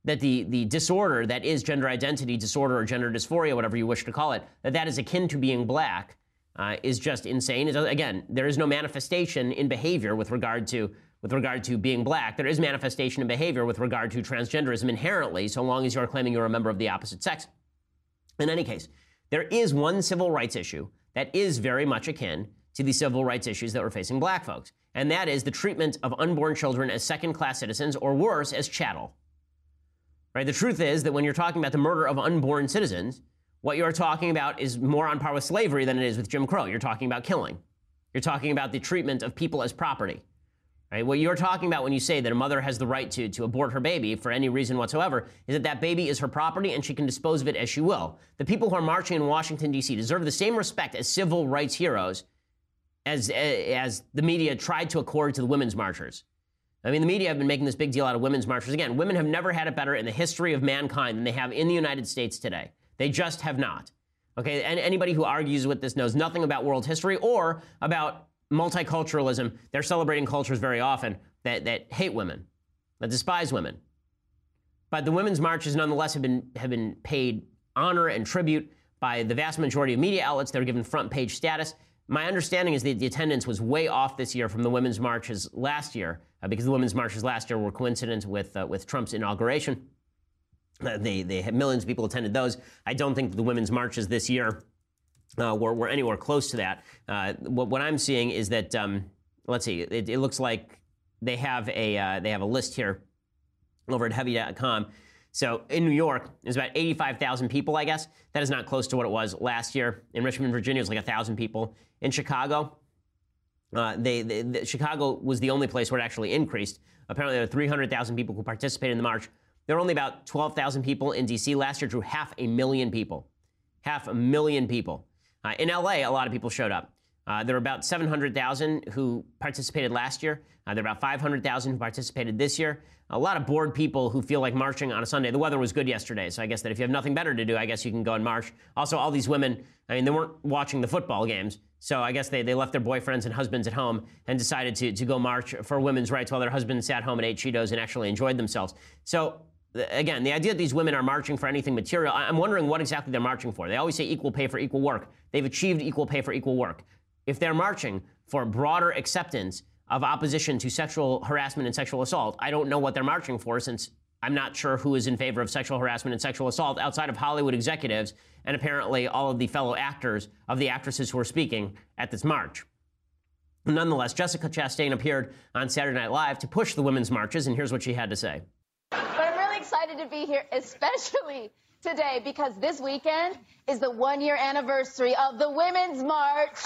that the, the disorder that is gender identity disorder or gender dysphoria, whatever you wish to call it, that that is akin to being black, uh, is just insane. Again, there is no manifestation in behavior with regard to with regard to being black. There is manifestation in behavior with regard to transgenderism inherently, so long as you are claiming you're a member of the opposite sex. In any case, there is one civil rights issue that is very much akin to the civil rights issues that we're facing black folks, and that is the treatment of unborn children as second class citizens or worse, as chattel. Right? The truth is that when you're talking about the murder of unborn citizens, what you're talking about is more on par with slavery than it is with Jim Crow. You're talking about killing. You're talking about the treatment of people as property. Right? What you're talking about when you say that a mother has the right to, to abort her baby for any reason whatsoever is that that baby is her property and she can dispose of it as she will. The people who are marching in Washington, D.C. deserve the same respect as civil rights heroes as, eh, as the media tried to accord to the women's marchers. I mean, the media have been making this big deal out of women's marches. Again, women have never had it better in the history of mankind than they have in the United States today. They just have not. Okay, and anybody who argues with this knows nothing about world history or about multiculturalism. They're celebrating cultures very often that, that hate women, that despise women. But the women's marches nonetheless have been, have been paid honor and tribute by the vast majority of media outlets. They're given front page status. My understanding is that the attendance was way off this year from the women's marches last year, uh, because the women's marches last year were coincident with, uh, with Trump's inauguration. Uh, they, they had millions of people attended those. I don't think the women's marches this year uh, were, were anywhere close to that. Uh, what, what, I'm seeing is that, um, let's see, it, it, looks like they have a, uh, they have a list here over at heavy.com. So in New York, there's about 85,000 people, I guess. That is not close to what it was last year. In Richmond, Virginia, it was like 1,000 people. In Chicago, uh, they, they, the, Chicago was the only place where it actually increased. Apparently, there were 300,000 people who participated in the march. There were only about 12,000 people in D.C. Last year, drew half a million people. Half a million people. Uh, in LA, a lot of people showed up. Uh, there are about 700,000 who participated last year. Uh, there are about 500,000 who participated this year. A lot of bored people who feel like marching on a Sunday. The weather was good yesterday, so I guess that if you have nothing better to do, I guess you can go and march. Also, all these women, I mean, they weren't watching the football games, so I guess they, they left their boyfriends and husbands at home and decided to, to go march for women's rights while their husbands sat home and ate Cheetos and actually enjoyed themselves. So again, the idea that these women are marching for anything material, I'm wondering what exactly they're marching for. They always say equal pay for equal work. They've achieved equal pay for equal work. If they're marching for broader acceptance of opposition to sexual harassment and sexual assault, I don't know what they're marching for since I'm not sure who is in favor of sexual harassment and sexual assault outside of Hollywood executives and apparently all of the fellow actors of the actresses who are speaking at this march. Nonetheless, Jessica Chastain appeared on Saturday Night Live to push the women's marches, and here's what she had to say But I'm really excited to be here, especially today, because this weekend is the one year anniversary of the Women's March.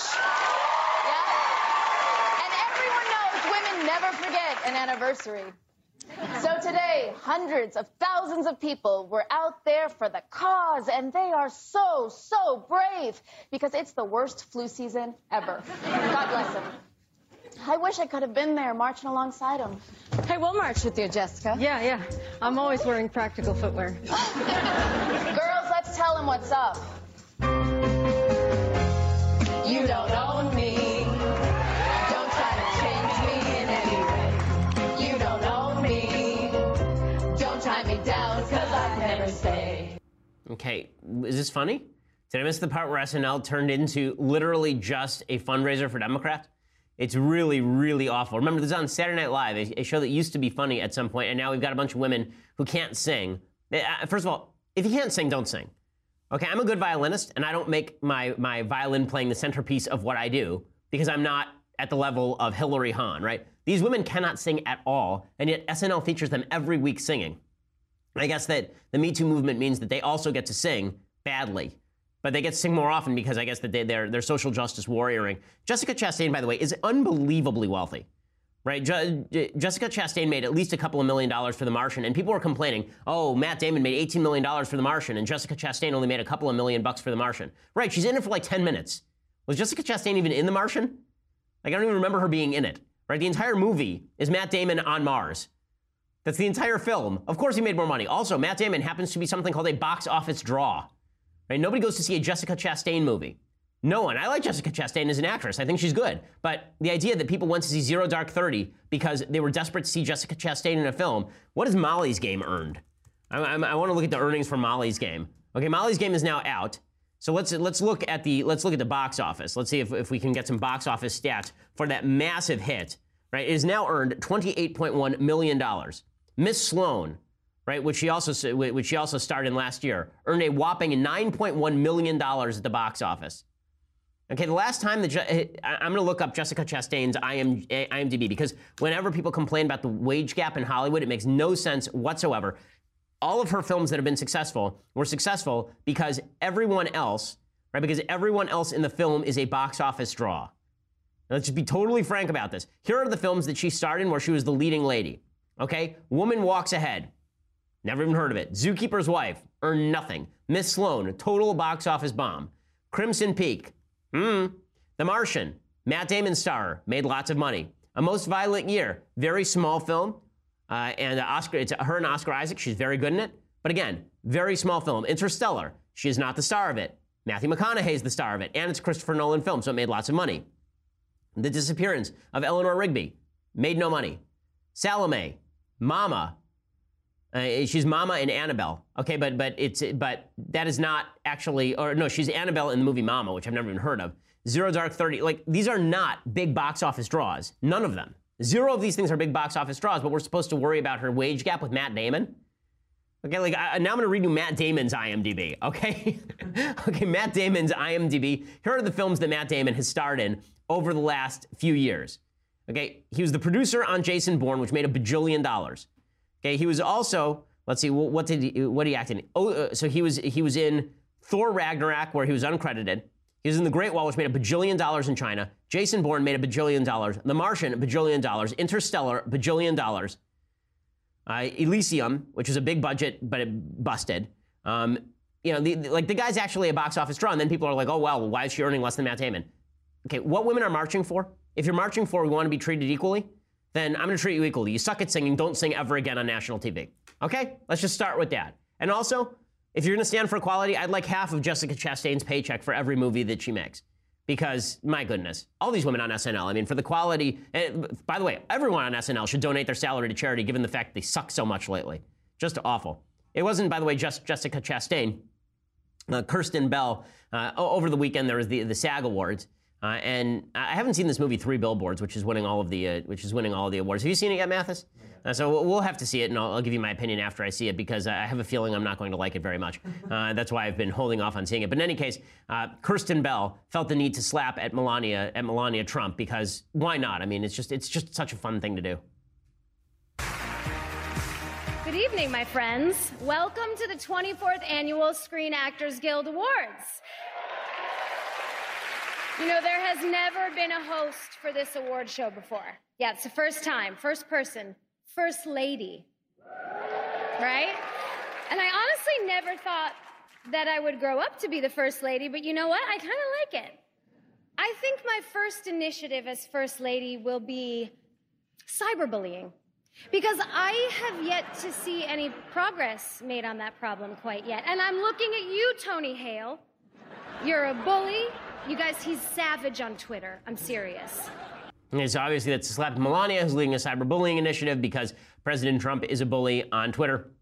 Yeah. And everyone knows women never forget an anniversary. So today, hundreds of thousands of people were out there for the cause, and they are so, so brave because it's the worst flu season ever. God bless them. I wish I could have been there marching alongside them. Hey, we'll march with you, Jessica. Yeah, yeah. I'm always wearing practical footwear. <laughs> Girls, let's tell him what's up. You don't own me. Don't try to change me in any way. You don't own me. Don't tie me down, cause I'd never stay. Okay, is this funny? Did I miss the part where SNL turned into literally just a fundraiser for Democrats? It's really, really awful. Remember, this is on Saturday Night Live, a, show that used to be funny at some point, and now we've got a bunch of women who can't sing. Uh, First of all, if you can't sing, don't sing. Okay, I'm a good violinist, and I don't make my, my violin playing the centerpiece of what I do because I'm not at the level of Hilary Hahn, right? These women cannot sing at all, and yet SNL features them every week singing. I guess that the Me Too movement means that they also get to sing badly, but they get to sing more often because I guess that they, they're, they're social justice warrioring. Jessica Chastain, by the way, is unbelievably wealthy right? Je- Jessica Chastain made at least a couple of million dollars for The Martian, and people were complaining, oh, Matt Damon made $18 million for The Martian, and Jessica Chastain only made a couple of million bucks for The Martian. Right, she's in it for like 10 minutes. Was Jessica Chastain even in The Martian? Like, I don't even remember her being in it, right? The entire movie is Matt Damon on Mars. That's the entire film. Of course, he made more money. Also, Matt Damon happens to be something called a box office draw. Right? Nobody goes to see a Jessica Chastain movie. No one. I like Jessica Chastain as an actress. I think she's good. But the idea that people went to see Zero Dark Thirty because they were desperate to see Jessica Chastain in a film, what has Molly's Game earned? I, I, I want to look at the earnings for Molly's Game. Okay, Molly's Game is now out. So let's let's look at the let's look at the box office. Let's see if, if we can get some box office stats for that massive hit. Right, it has now earned twenty eight point one million dollars. Miss Sloane, right, which she also which she also starred in last year, earned a whopping nine point one million dollars at the box office. Okay, the last time that Je- eh, I'm going to look up Jessica Chastain's IM, eh, IMDb because whenever people complain about the wage gap in Hollywood, it makes no sense whatsoever. All of her films that have been successful were successful because everyone else, right? Because everyone else in the film is a box office draw. Now, let's just be totally frank about this. Here are the films that she starred in where she was the leading lady. Okay, Woman Walks Ahead. Never even heard of it. Zookeeper's Wife earned nothing. Miss Sloane, a total box office bomb. Crimson Peak, Hmm. The Martian, Matt Damon star, made lots of money. A Most Violent Year, very small film, uh, and Oscar, it's her and Oscar Isaac. She's very good in it, but again, very small film. Interstellar, she is not the star of it. Matthew McConaughey is the star of it, and it's a Christopher Nolan film, so it made lots of money. The Disappearance of Eleanor Rigby made no money. Salome, Mama, uh, she's Mama in Annabelle. Okay, but but it's but that is not actually or no, she's Annabelle in the movie Mama, which I've never even heard of. Zero Dark Thirty, like these are not big box office draws. None of them. Zero of these things are big box office draws, but we're supposed to worry about her wage gap with Matt Damon. Okay, like I, now I'm gonna read you Matt Damon's IMDb. Okay, <laughs> okay, Matt Damon's IMDb. Here are the films that Matt Damon has starred in over the last few years. Okay, he was the producer on Jason Bourne, which made a bajillion dollars. Okay, he was also let's see what did he what did he act in? Oh, uh, so he was he was in Thor Ragnarok where he was uncredited. He was in The Great Wall, which made a bajillion dollars in China. Jason Bourne made a bajillion dollars. The Martian, a bajillion dollars. Interstellar, bajillion dollars. Uh, Elysium, which was a big budget, but it busted. Um, you know, the, the, like the guy's actually a box office draw, and then people are like, oh, well, why is she earning less than Matt Damon? Okay, what women are marching for? If you're marching for we want to be treated equally, then I'm going to treat you equally. You suck at singing, don't sing ever again on national TV. Okay? Let's just start with that. And also, if you're going to stand for equality, I'd like half of Jessica Chastain's paycheck for every movie that she makes. Because, my goodness, all these women on SNL, I mean, for the quality, and by the way, everyone on SNL should donate their salary to charity given the fact they suck so much lately. Just awful. It wasn't, by the way, just Jessica Chastain. Uh, Kirsten Bell, uh, over the weekend, there was the, the SAG Awards. Uh, and I haven't seen this movie Three Billboards, which is winning all of the uh, which is winning all of the awards. Have you seen it yet, Mathis? Uh, so we'll have to see it, and I'll, I'll, give you my opinion after I see it because I have a feeling I'm not going to like it very much. <laughs> Uh, that's why I've been holding off on seeing it. But in any case, uh, Kirsten Bell felt the need to slap at Melania at Melania Trump because why not? I mean, it's just it's just such a fun thing to do. Good evening, my friends. Welcome to the 24th annual Screen Actors Guild Awards. You know, there has never been a host for this award show before. Yeah, it's the first time, first person, first lady. Right? And I honestly never thought that I would grow up to be the first lady, but you know what? I kind of like it. I think my first initiative as first lady will be cyberbullying. Because I have yet to see any progress made on that problem quite yet. And I'm looking at you, Tony Hale. You're a bully, you guys, he's savage on Twitter. I'm serious. Okay, so obviously that's slap Melania, who's leading a cyberbullying initiative because President Trump is a bully on Twitter.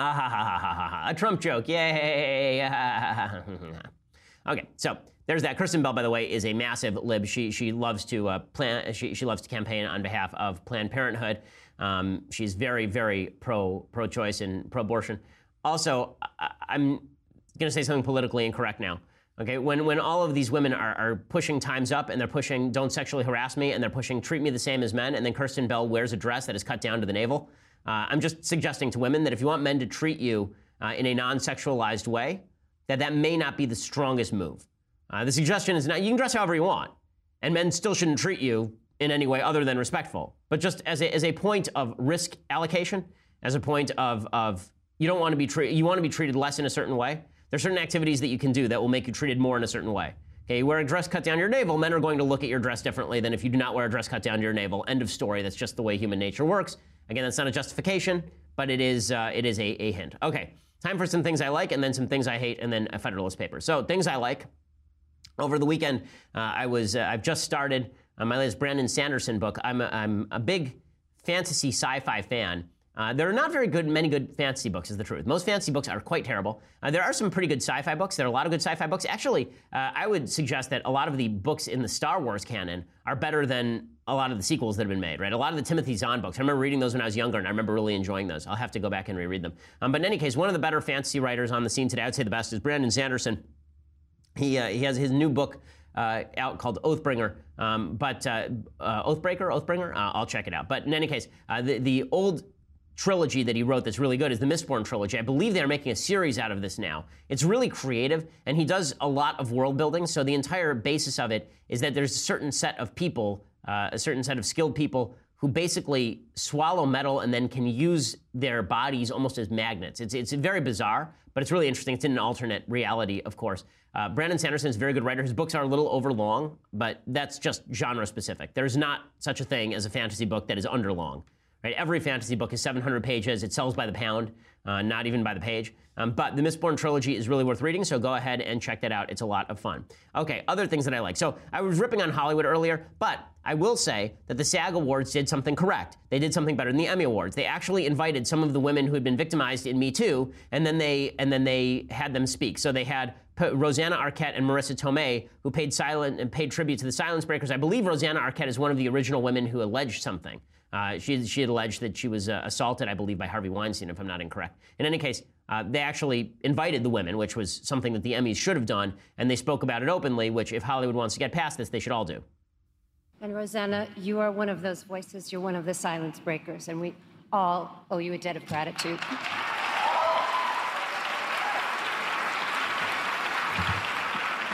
Ah ha ha ha ha ha. A Trump joke. Yay. <laughs> okay, so there's that. Kristen Bell, by the way, is a massive lib. She she loves to uh, plan. She, she loves to campaign on behalf of Planned Parenthood. Um, she's very very pro pro choice and pro abortion. Also, I, I'm going to say something politically incorrect now. Okay, when, when all of these women are, are pushing times up and they're pushing don't sexually harass me and they're pushing treat me the same as men, and then Kirsten Bell wears a dress that is cut down to the navel, uh, I'm just suggesting to women that if you want men to treat you uh, in a non sexualized way, that that may not be the strongest move. Uh, the suggestion is not you can dress however you want, and men still shouldn't treat you in any way other than respectful. But just as a, as a point of risk allocation, as a point of, of you don't want to be treated, you want to be treated less in a certain way. There's certain activities that you can do that will make you treated more in a certain way. Okay, you wear a dress cut down your navel, men are going to look at your dress differently than if you do not wear a dress cut down your navel. End of story. That's just the way human nature works. Again, that's not a justification, but it is uh, it is a, a hint. Okay, time for some things I like, and then some things I hate, and then a Federalist paper. So things I like. Over the weekend, uh, I was uh, I've just started uh, my latest Brandon Sanderson book. I'm a, I'm a big fantasy sci-fi fan. Uh, there are not very good, many good fantasy books, is the truth. Most fantasy books are quite terrible. Uh, there are some pretty good sci fi books. There are a lot of good sci fi books. Actually, uh, I would suggest that a lot of the books in the Star Wars canon are better than a lot of the sequels that have been made, right? A lot of the Timothy Zahn books. I remember reading those when I was younger, and I remember really enjoying those. I'll have to go back and reread them. Um, but in any case, one of the better fantasy writers on the scene today, I'd say the best, is Brandon Sanderson. He, uh, he has his new book uh, out called Oathbringer, um, but uh, uh, Oathbreaker, Oathbringer. Uh, I'll check it out. But in any case, uh, the the old trilogy that he wrote that's really good is the Mistborn trilogy. I believe they're making a series out of this now. It's really creative, and he does a lot of world building. So the entire basis of it is that there's a certain set of people, uh, a certain set of skilled people who basically swallow metal and then can use their bodies almost as magnets. It's, it's very bizarre, but it's really interesting. It's in an alternate reality, of course. Uh, Brandon Sanderson is a very good writer. His books are a little overlong, but that's just genre specific. There's not such a thing as a fantasy book that is underlong. Right? Every fantasy book is 700 pages. It sells by the pound, uh, not even by the page. Um, but the Mistborn trilogy is really worth reading, so go ahead and check that out. It's a lot of fun. Okay, other things that I like. So I was ripping on Hollywood earlier, but I will say that the SAG Awards did something correct. They did something better than the Emmy Awards. They actually invited some of the women who had been victimized in Me Too, and then they and then they had them speak. So they had Rosanna Arquette and Marisa Tomei, who paid silent and paid tribute to the Silence Breakers. I believe Rosanna Arquette is one of the original women who alleged something. Uh, she, she had alleged that she was uh, assaulted, I believe, by Harvey Weinstein, if I'm not incorrect. In any case, uh, they actually invited the women, which was something that the Emmys should have done, and they spoke about it openly, which, if Hollywood wants to get past this, they should all do. And Rosanna, you are one of those voices. You're one of the silence breakers, and we all owe you a debt of gratitude.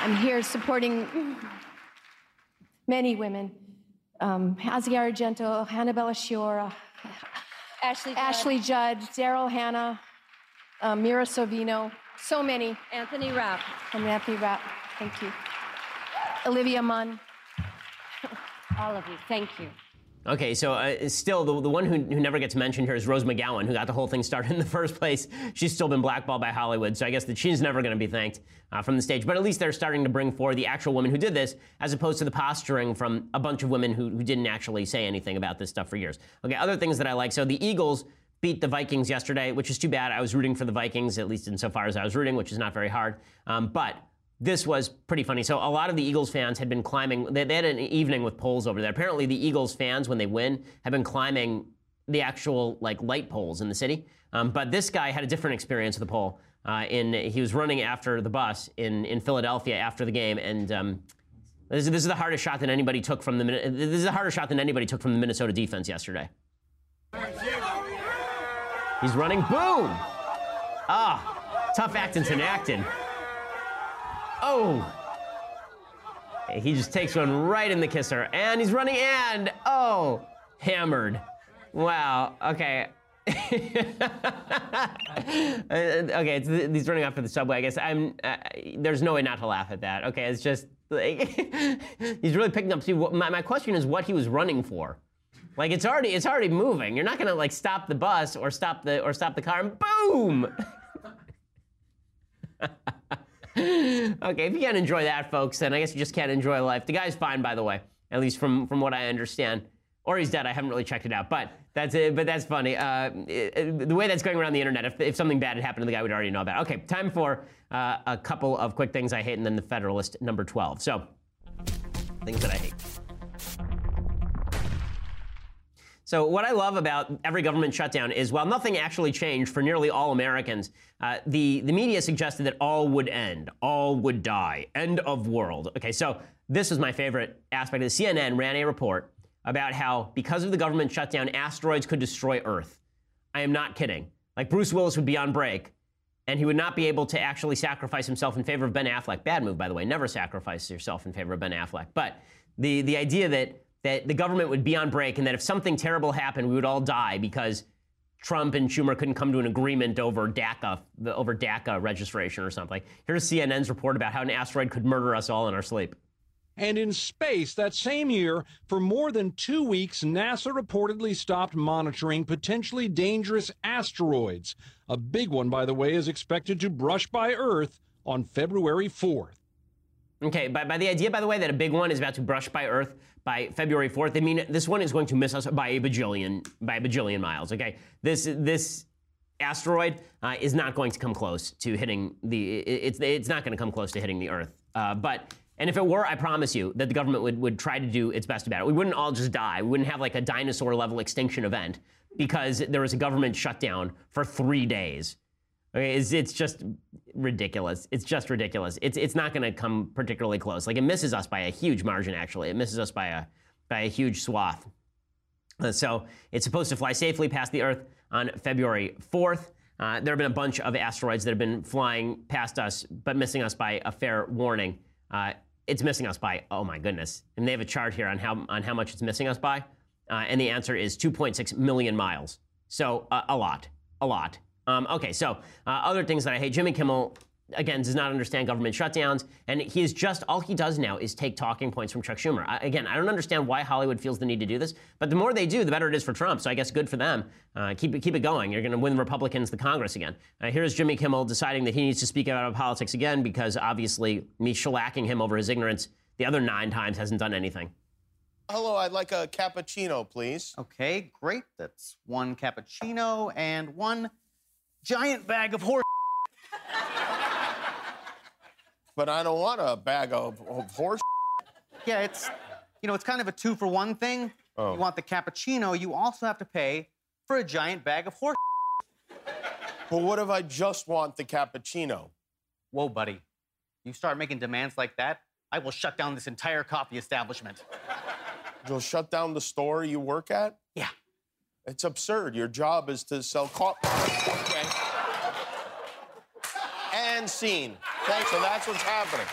I'm here supporting many women um, Asia Argento, Annabella Sciorra, Ashley Judd, Ashley Judd Daryl Hannah, uh, Mira Sorvino, so many. Anthony Rapp. Anthony Rapp, thank you. Olivia Munn. All of you, thank you. Okay, so uh, still, the, the one who, who never gets mentioned here is Rose McGowan, who got the whole thing started <laughs> in the first place. She's still been blackballed by Hollywood, so I guess that she's never going to be thanked uh, from the stage. But at least they're starting to bring forward the actual woman who did this, as opposed to the posturing from a bunch of women who, who didn't actually say anything about this stuff for years. Okay, other things that I like. So the Eagles beat the Vikings yesterday, which is too bad. I was rooting for the Vikings, at least insofar as I was rooting, which is not very hard. Um, but this was pretty funny. So a lot of the Eagles fans had been climbing. They, they, had an evening with poles over there. Apparently, the Eagles fans, when they win, have been climbing the actual like light poles in the city. Um, but this guy had a different experience with the pole. Uh, in he was running after the bus in in Philadelphia after the game, and um, this, is, this is the hardest shot that anybody took from the this is the harder shot than anybody took from the Minnesota defense yesterday. He's running. Boom! Ah, tough acting to acting. Oh! He just takes one right in the kisser. And he's running and, oh, hammered. Wow, okay. <laughs> okay, he's running off to the subway. I guess I'm. Uh, there's no way not to laugh at that. Okay, it's just like <laughs> he's really picking up. See, my, my question is what he was running for. Like it's already it's already moving. You're not gonna like stop the bus or stop the or stop the car and boom. <laughs> okay, if you can't enjoy that, folks, then I guess you just can't enjoy life. The guy's fine, by the way, at least from, from what I understand. or he's dead. I haven't really checked it out, but that's it. But that's funny. Uh, it, the way that's going around the internet, if, if something bad had happened to the guy, we'd already know about. Okay, time for uh, a couple of quick things I hate, and then the Federalist number 12. So, things that I hate. So, what I love about every government shutdown is while nothing actually changed for nearly all Americans, uh, the, the media suggested that all would end, all would die, end of world. Okay, so this is my favorite aspect of the CNN ran a report about how because of the government shutdown, asteroids could destroy Earth. I am not kidding. Like Bruce Willis would be on break, and he would not be able to actually sacrifice himself in favor of Ben Affleck. Bad move, by the way. Never sacrifice yourself in favor of Ben Affleck. But the, the idea that that the government would be on break and that if something terrible happened, we would all die because Trump and Schumer couldn't come to an agreement over DACA, over DACA registration or something. Here's CNN's report about how an asteroid could murder us all in our sleep. And in space that same year, for more than two weeks, NASA reportedly stopped monitoring potentially dangerous asteroids. A big one, by the way, is expected to brush by Earth on February 4th. Okay, by, by the idea, by the way, that a big one is about to brush by Earth by February 4th, I mean this one is going to miss us by a bajillion by a bajillion miles. Okay, this this asteroid uh, is not going to come close to hitting the. It's it's not going to come close to hitting the Earth. Uh, but and if it were, I promise you that the government would would try to do its best about it. We wouldn't all just die. We wouldn't have like a dinosaur level extinction event because there was a government shutdown for three days. Okay, it's, it's just ridiculous. It's just ridiculous. It's it's not going to come particularly close. Like it misses us by a huge margin. Actually, it misses us by a by a huge swath. Uh, so it's supposed to fly safely past the Earth on February 4th. Uh, there have been a bunch of asteroids that have been flying past us, but missing us by a fair warning. Uh, it's missing us by oh my goodness, and they have a chart here on how on how much it's missing us by, uh, and the answer is 2.6 million miles. So a lot, a lot. Um, okay, so uh, other things that I hate. Jimmy Kimmel again does not understand government shutdowns, and he is just all he does now is take talking points from Chuck Schumer. I, again, I don't understand why Hollywood feels the need to do this, but the more they do, the better it is for Trump. So I guess good for them. Uh, keep it keep it going. You're going to win Republicans the Congress again. Uh, here's Jimmy Kimmel deciding that he needs to speak out politics again because obviously me shellacking him over his ignorance the other nine times hasn't done anything. Hello, I'd like a cappuccino, please. Okay, great. That's one cappuccino and one giant bag of horse. <laughs> but I don't want a bag of, of horse. <laughs> Yeah, it's you know, it's kind of a two for one thing. Oh. You want the cappuccino, you also have to pay for a giant bag of horse. <laughs> Well, what if I just want the cappuccino? Whoa, buddy. You start making demands like that, I will shut down this entire coffee establishment. You'll shut down the store you work at? It's absurd. Your job is to sell coffee. Okay. And scene. Okay, so that's what's happening.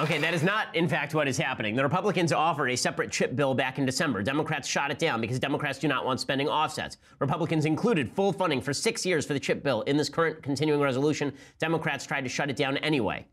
Okay, that is not, in fact, what is happening. The Republicans offered a separate CHIP bill back in December. Democrats shot it down because Democrats do not want spending offsets. Republicans included full funding for six years for the CHIP bill in this current continuing resolution. Democrats tried to shut it down anyway.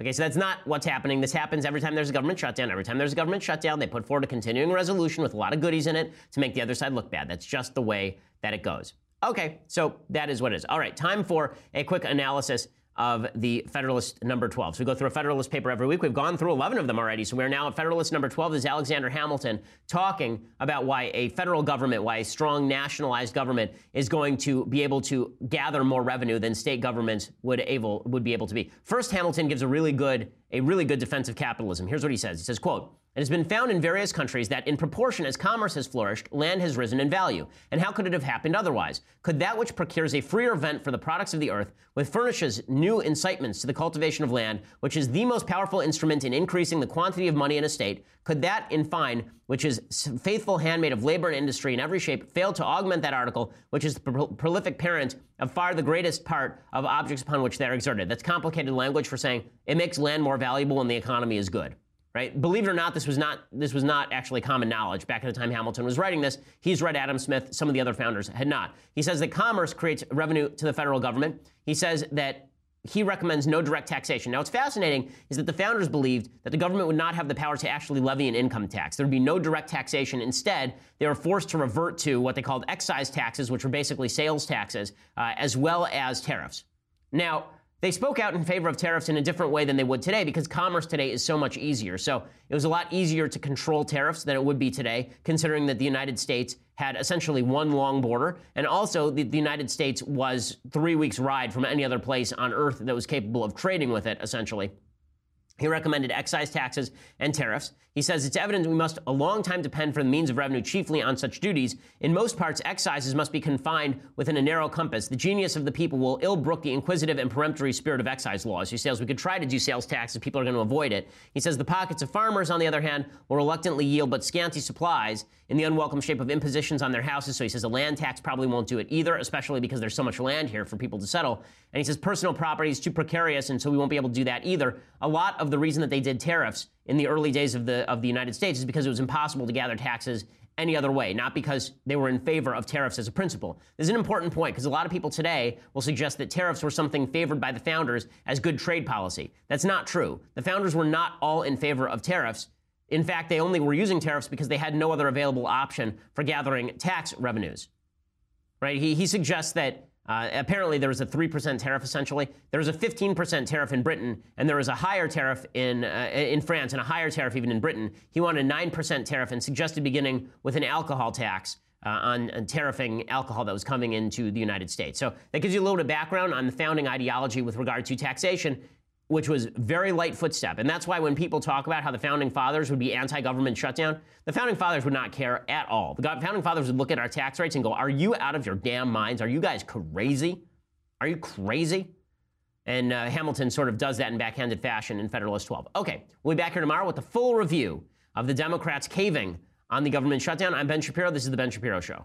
Okay, so that's not what's happening. This happens every time there's a government shutdown. Every time there's a government shutdown, they put forward a continuing resolution with a lot of goodies in it to make the other side look bad. That's just the way that it goes. Okay, so that is what it is. All right, time for a quick analysis of the Federalist number 12. So we go through a Federalist paper every week. We've gone through 11 of them already. So we're now at Federalist number 12. This is Alexander Hamilton talking about why a federal government, why a strong nationalized government is going to be able to gather more revenue than state governments would able would be able to be. First, Hamilton gives a really good a really good defense of capitalism. Here's what he says. He says, quote, it has been found in various countries that, in proportion as commerce has flourished, land has risen in value. And how could it have happened otherwise? Could that which procures a freer vent for the products of the earth, which furnishes new incitements to the cultivation of land, which is the most powerful instrument in increasing the quantity of money in a state, could that, in fine, which is faithful handmaid of labor and industry in every shape, fail to augment that article, which is the pro- prolific parent of far the greatest part of objects upon which they are exerted? That's complicated language for saying it makes land more valuable when the economy is good right? Believe it or not, this was not this was not actually common knowledge back at the time Hamilton was writing this. He's read Adam Smith. Some of the other founders had not. He says that commerce creates revenue to the federal government. He says that he recommends no direct taxation. Now, what's fascinating is that the founders believed that the government would not have the power to actually levy an income tax. There would be no direct taxation. Instead, they were forced to revert to what they called excise taxes, which were basically sales taxes, uh, as well as tariffs. Now, they spoke out in favor of tariffs in a different way than they would today because commerce today is so much easier. So it was a lot easier to control tariffs than it would be today, considering that the United States had essentially one long border. And also, the, the United States was three weeks' ride from any other place on earth that was capable of trading with it, essentially. He recommended excise taxes and tariffs. He says it's evident we must a long time depend for the means of revenue chiefly on such duties. In most parts, excises must be confined within a narrow compass. The genius of the people will ill brook the inquisitive and peremptory spirit of excise laws. He says we could try to do sales taxes, people are going to avoid it. He says the pockets of farmers, on the other hand, will reluctantly yield but scanty supplies in the unwelcome shape of impositions on their houses. So he says a land tax probably won't do it either, especially because there's so much land here for people to settle. And he says personal property is too precarious, and so we won't be able to do that either. A lot of the reason that they did tariffs in the early days of the of the United States is because it was impossible to gather taxes any other way, not because they were in favor of tariffs as a principle. This is an important point because a lot of people today will suggest that tariffs were something favored by the founders as good trade policy. That's not true. The founders were not all in favor of tariffs. In fact, they only were using tariffs because they had no other available option for gathering tax revenues. Right? He, he suggests that uh, apparently, there was a 3% tariff essentially. There was a 15% tariff in Britain, and there was a higher tariff in, uh, in France and a higher tariff even in Britain. He wanted a 9% tariff and suggested beginning with an alcohol tax. Uh, on, on tariffing alcohol that was coming into the United States. So that gives you a little bit of background on the founding ideology with regard to taxation which was very light footstep. And that's why when people talk about how the founding fathers would be anti-government shutdown, the founding fathers would not care at all. The founding fathers would look at our tax rates and go, "Are you out of your damn minds? Are you guys crazy? Are you crazy?" And uh, Hamilton sort of does that in backhanded fashion in Federalist 12. Okay, we'll be back here tomorrow with the full review of the Democrats caving on the government shutdown. I'm Ben Shapiro. This is the Ben Shapiro Show.